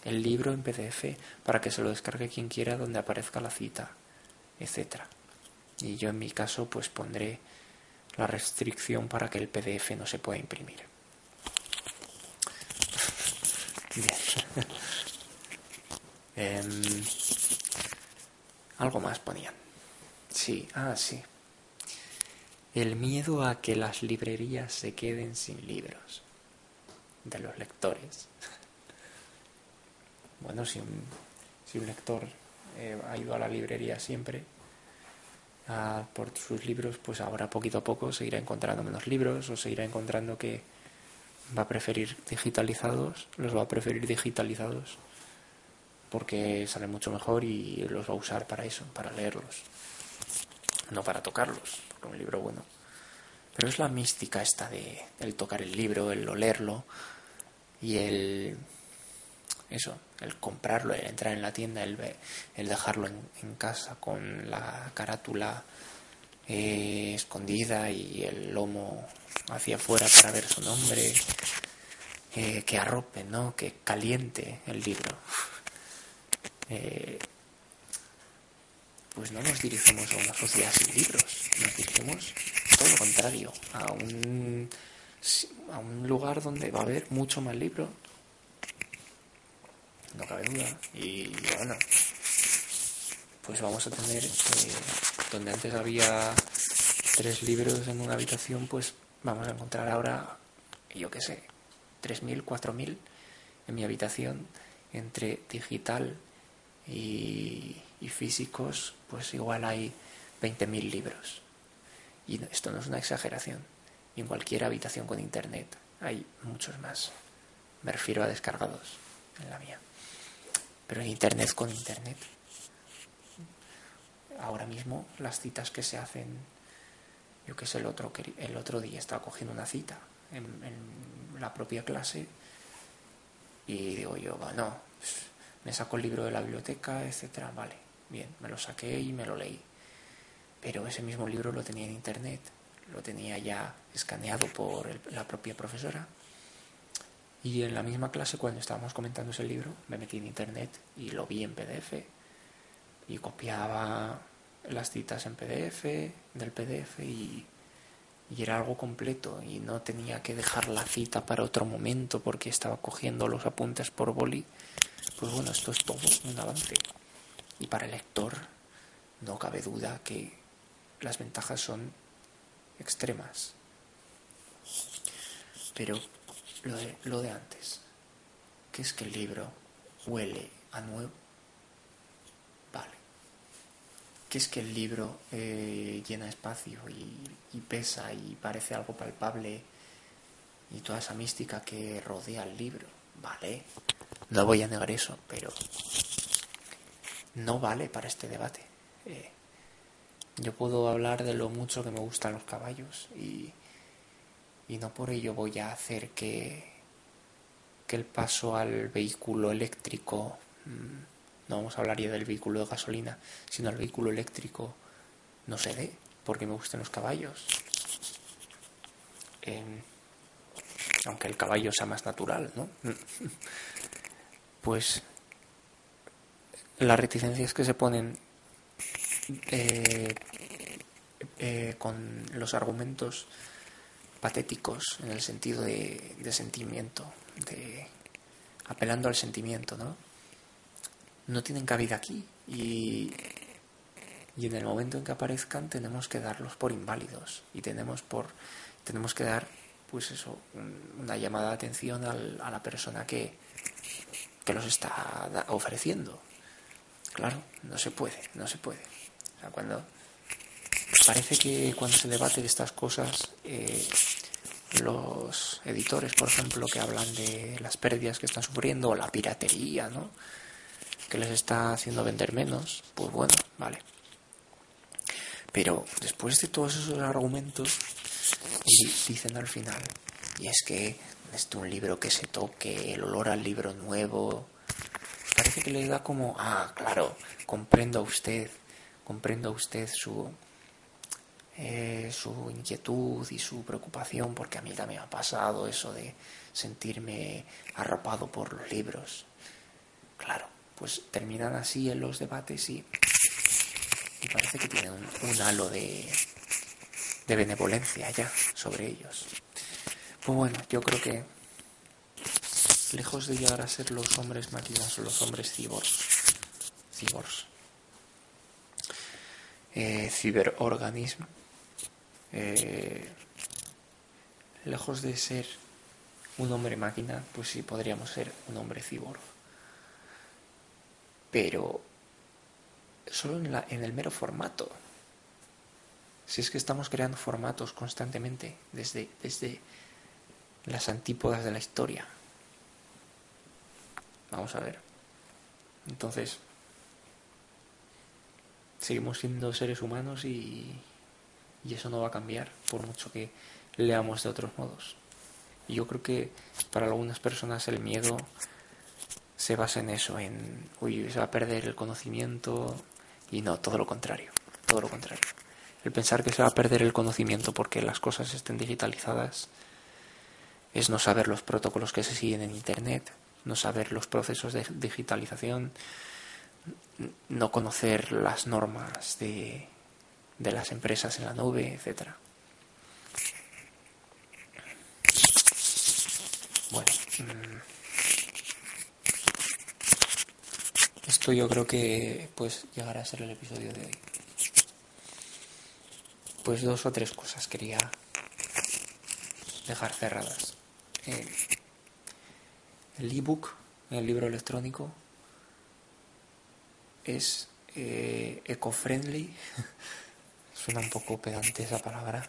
S1: el libro en PDF para que se lo descargue quien quiera donde aparezca la cita, etc. Y yo en mi caso pues pondré la restricción para que el PDF no se pueda imprimir. Bien. Em, algo más ponían. Sí, ah, sí. El miedo a que las librerías se queden sin libros de los lectores. Bueno, si un, si un lector eh, ha ido a la librería siempre por sus libros, pues ahora poquito a poco seguirá encontrando menos libros o seguirá encontrando que va a preferir digitalizados, los va a preferir digitalizados porque sale mucho mejor y los va a usar para eso, para leerlos, no para tocarlos, un libro bueno. Pero es la mística esta de el tocar el libro, el olerlo y el eso, el comprarlo, el entrar en la tienda, el, el dejarlo en, casa con la carátula eh, escondida y el lomo hacia afuera para ver su nombre, eh, que arrope, ¿no? que caliente el libro. Eh, pues no nos dirigimos a una sociedad sin libros, nos dirigimos contrario, a un, a un lugar donde va a haber mucho más libro. No cabe duda. Y bueno, pues vamos a tener, eh, donde antes había tres libros en una habitación, pues vamos a encontrar ahora, yo qué sé, 3.000, 4.000 en mi habitación, entre digital y, y físicos, pues igual hay 20.000 libros. Y esto no es una exageración. En cualquier habitación con internet hay muchos más. Me refiero a descargados en la mía. Pero en internet con internet. Ahora mismo las citas que se hacen, yo que sé, el otro, el otro día estaba cogiendo una cita en, en la propia clase y digo yo, bueno, me saco el libro de la biblioteca, etcétera, vale, bien, me lo saqué y me lo leí. Pero ese mismo libro lo tenía en internet, lo tenía ya escaneado por la propia profesora. Y en la misma clase, cuando estábamos comentando ese libro, me metí en internet y lo vi en PDF y copiaba las citas en PDF, del PDF y, y, era algo completo y no tenía que dejar la cita para otro momento porque estaba cogiendo los apuntes por boli. Pues bueno, esto es todo un avance. Y para el lector no cabe duda que las ventajas son extremas. Pero lo de, lo de antes, que es que el libro huele a nuevo, vale. Que es que el libro eh, llena espacio y, y pesa y parece algo palpable y toda esa mística que rodea el libro, vale. No voy a negar eso, pero no vale para este debate. Eh, yo puedo hablar de lo mucho que me gustan los caballos y, y no por ello voy a hacer que, que el paso al vehículo eléctrico, mm, no vamos a hablar ya del vehículo de gasolina, sino al vehículo eléctrico no se dé, porque me gusten los caballos. Eh, aunque el caballo sea más natural, ¿no? pues las reticencias que se ponen eh, eh, con los argumentos patéticos en el sentido de, de, sentimiento, de apelando al sentimiento, ¿no? No tienen cabida aquí y, y en el momento en que aparezcan tenemos que darlos por inválidos y tenemos por tenemos que dar pues eso una llamada de atención al, a la persona que, que los está ofreciendo Claro, no se puede, no se puede. O sea, cuando parece que cuando se debate de estas cosas, eh, los editores, por ejemplo, que hablan de las pérdidas que están sufriendo o la piratería, ¿no? Que les está haciendo vender menos, pues bueno, vale. Pero después de todos esos argumentos, dicen al final, y es que es un libro que se toque, el olor al libro nuevo, parece que le da como, ah, claro, comprendo a usted, comprendo a usted su, eh, su inquietud y su preocupación, porque a mí también me ha pasado eso de sentirme arropado por los libros. Claro, pues terminan así en los debates y, y parece que tienen un, un halo de, de benevolencia ya sobre ellos. Pues bueno, yo creo que lejos de llegar a ser los hombres máquinas o los hombres cyborgs, cyborgs eh, ciberorganismo, eh, lejos de ser un hombre máquina, pues sí podríamos ser un hombre cyborg. Pero solo en, el mero formato. Si es que estamos creando formatos constantemente desde, desde las antípodas de la historia. Vamos a ver. Entonces, seguimos siendo seres humanos y, y eso no va a cambiar por mucho que leamos de otros modos. Y yo creo que para algunas personas el miedo se basa en eso, en, uy, se va a perder el conocimiento y no, todo lo contrario, todo lo contrario. El pensar que se va a perder el conocimiento porque las cosas estén digitalizadas es no saber los protocolos que se siguen en Internet, no saber los procesos de digitalización, no conocer las normas de, de las empresas en la nube, etcétera. Bueno, mm, esto yo creo que pues llegará a ser el episodio de hoy. Pues dos o tres cosas quería dejar cerradas. Eh, el ebook, el libro electrónico, es eh, eco-friendly. Suena un poco pedante esa palabra.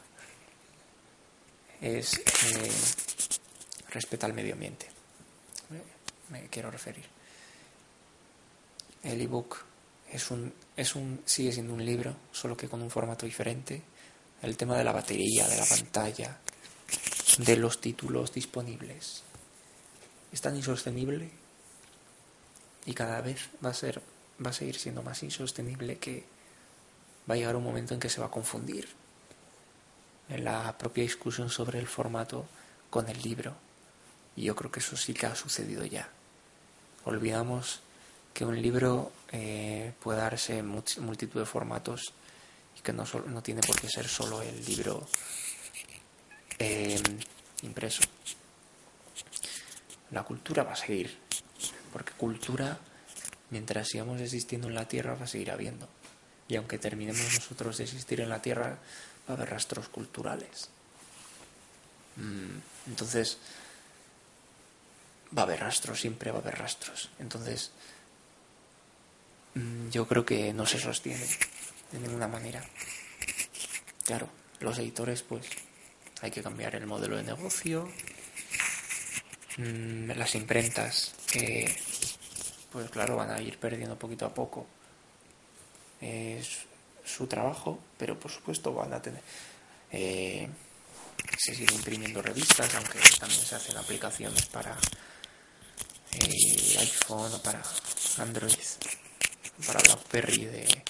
S1: Es eh, respeta al medio ambiente. Me quiero referir. El ebook es un, es un, sigue siendo un libro, solo que con un formato diferente. El tema de la batería, de la pantalla, de los títulos disponibles es tan insostenible y cada vez va a ser va a seguir siendo más insostenible que va a llegar un momento en que se va a confundir en la propia discusión sobre el formato con el libro. Y yo creo que eso sí que ha sucedido ya. Olvidamos que un libro eh, puede darse en multitud de formatos y que no, no tiene por qué ser solo el libro eh, impreso. La cultura va a seguir, porque cultura mientras sigamos existiendo en la Tierra va a seguir habiendo. Y aunque terminemos nosotros de existir en la Tierra, va a haber rastros culturales. Mm, entonces, va a haber rastros, siempre va a haber rastros. Entonces, mm, yo creo que no se sostiene de ninguna manera. Claro, los editores, pues, hay que cambiar el modelo de negocio. Mm, las imprentas, que pues claro, van a ir perdiendo poquito a poco su trabajo, pero por supuesto van a tener... Eh, se siguen imprimiendo revistas, aunque también se hacen aplicaciones para eh, iPhone o para Android, para BlackBerry de,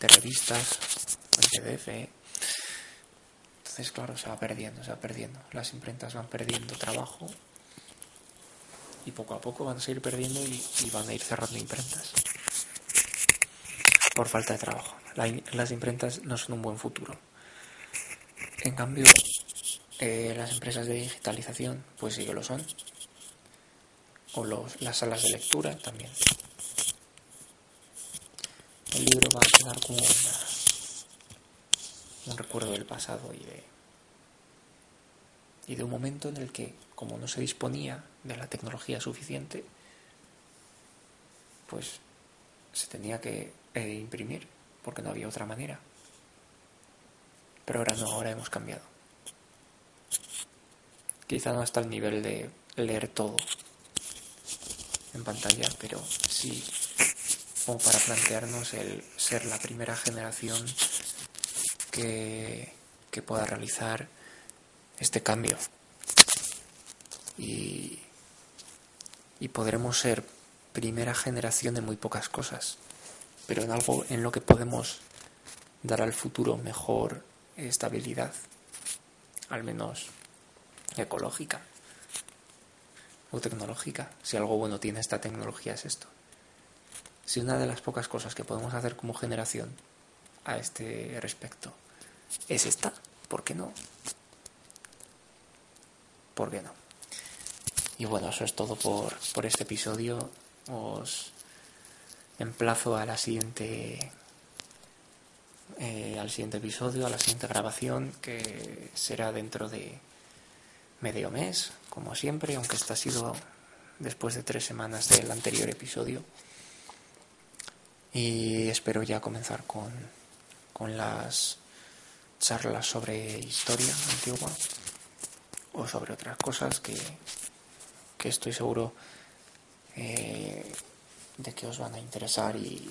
S1: de revistas, en PDF. Entonces, claro, se va perdiendo, se va perdiendo. Las imprentas van perdiendo trabajo y poco a poco van a seguir perdiendo y, van a ir cerrando imprentas por falta de trabajo. las imprentas no son un buen futuro. En cambio, eh, las empresas de digitalización, pues sí que lo son. O los, las salas de lectura también. El libro va a quedar como un recuerdo del pasado y de, y de un momento en el que, como no se disponía de la tecnología suficiente, pues se tenía que eh, imprimir, porque no había otra manera. Pero ahora no, ahora hemos cambiado. Quizá no hasta el nivel de leer todo en pantalla, pero sí como para plantearnos el ser la primera generación que, que pueda realizar este cambio. Y, y podremos ser primera generación de muy pocas cosas, pero en algo en lo que podemos dar al futuro mejor estabilidad, al menos ecológica o tecnológica. Si algo bueno tiene esta tecnología es esto. Si una de las pocas cosas que podemos hacer como generación a este respecto es esta, ¿por qué no? ¿Por qué no? Y bueno, eso es todo por, por este episodio. Os emplazo a la siguiente eh, al siguiente episodio, a la siguiente grabación, que será dentro de medio mes, como siempre, aunque esto ha sido después de tres semanas del anterior episodio. Y espero ya comenzar con, con las charlas sobre historia antigua o sobre otras cosas que, que estoy seguro eh, de que os van a interesar y,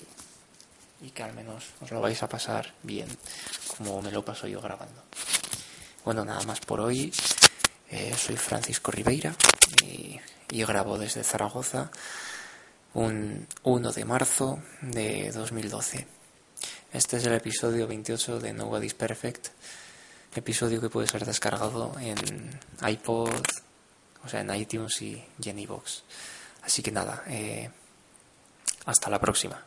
S1: y, que al menos os lo vais a pasar bien como me lo paso yo grabando. Bueno, nada más por hoy. Eh, soy Francisco Ribeira y, y, grabo desde Zaragoza un 1 de marzo de 2012. Este es el episodio 28 de Nobody's Perfect, episodio que puede ser descargado en iPod, o sea, en iTunes y, en iVoox. Así que nada, eh, hasta la próxima.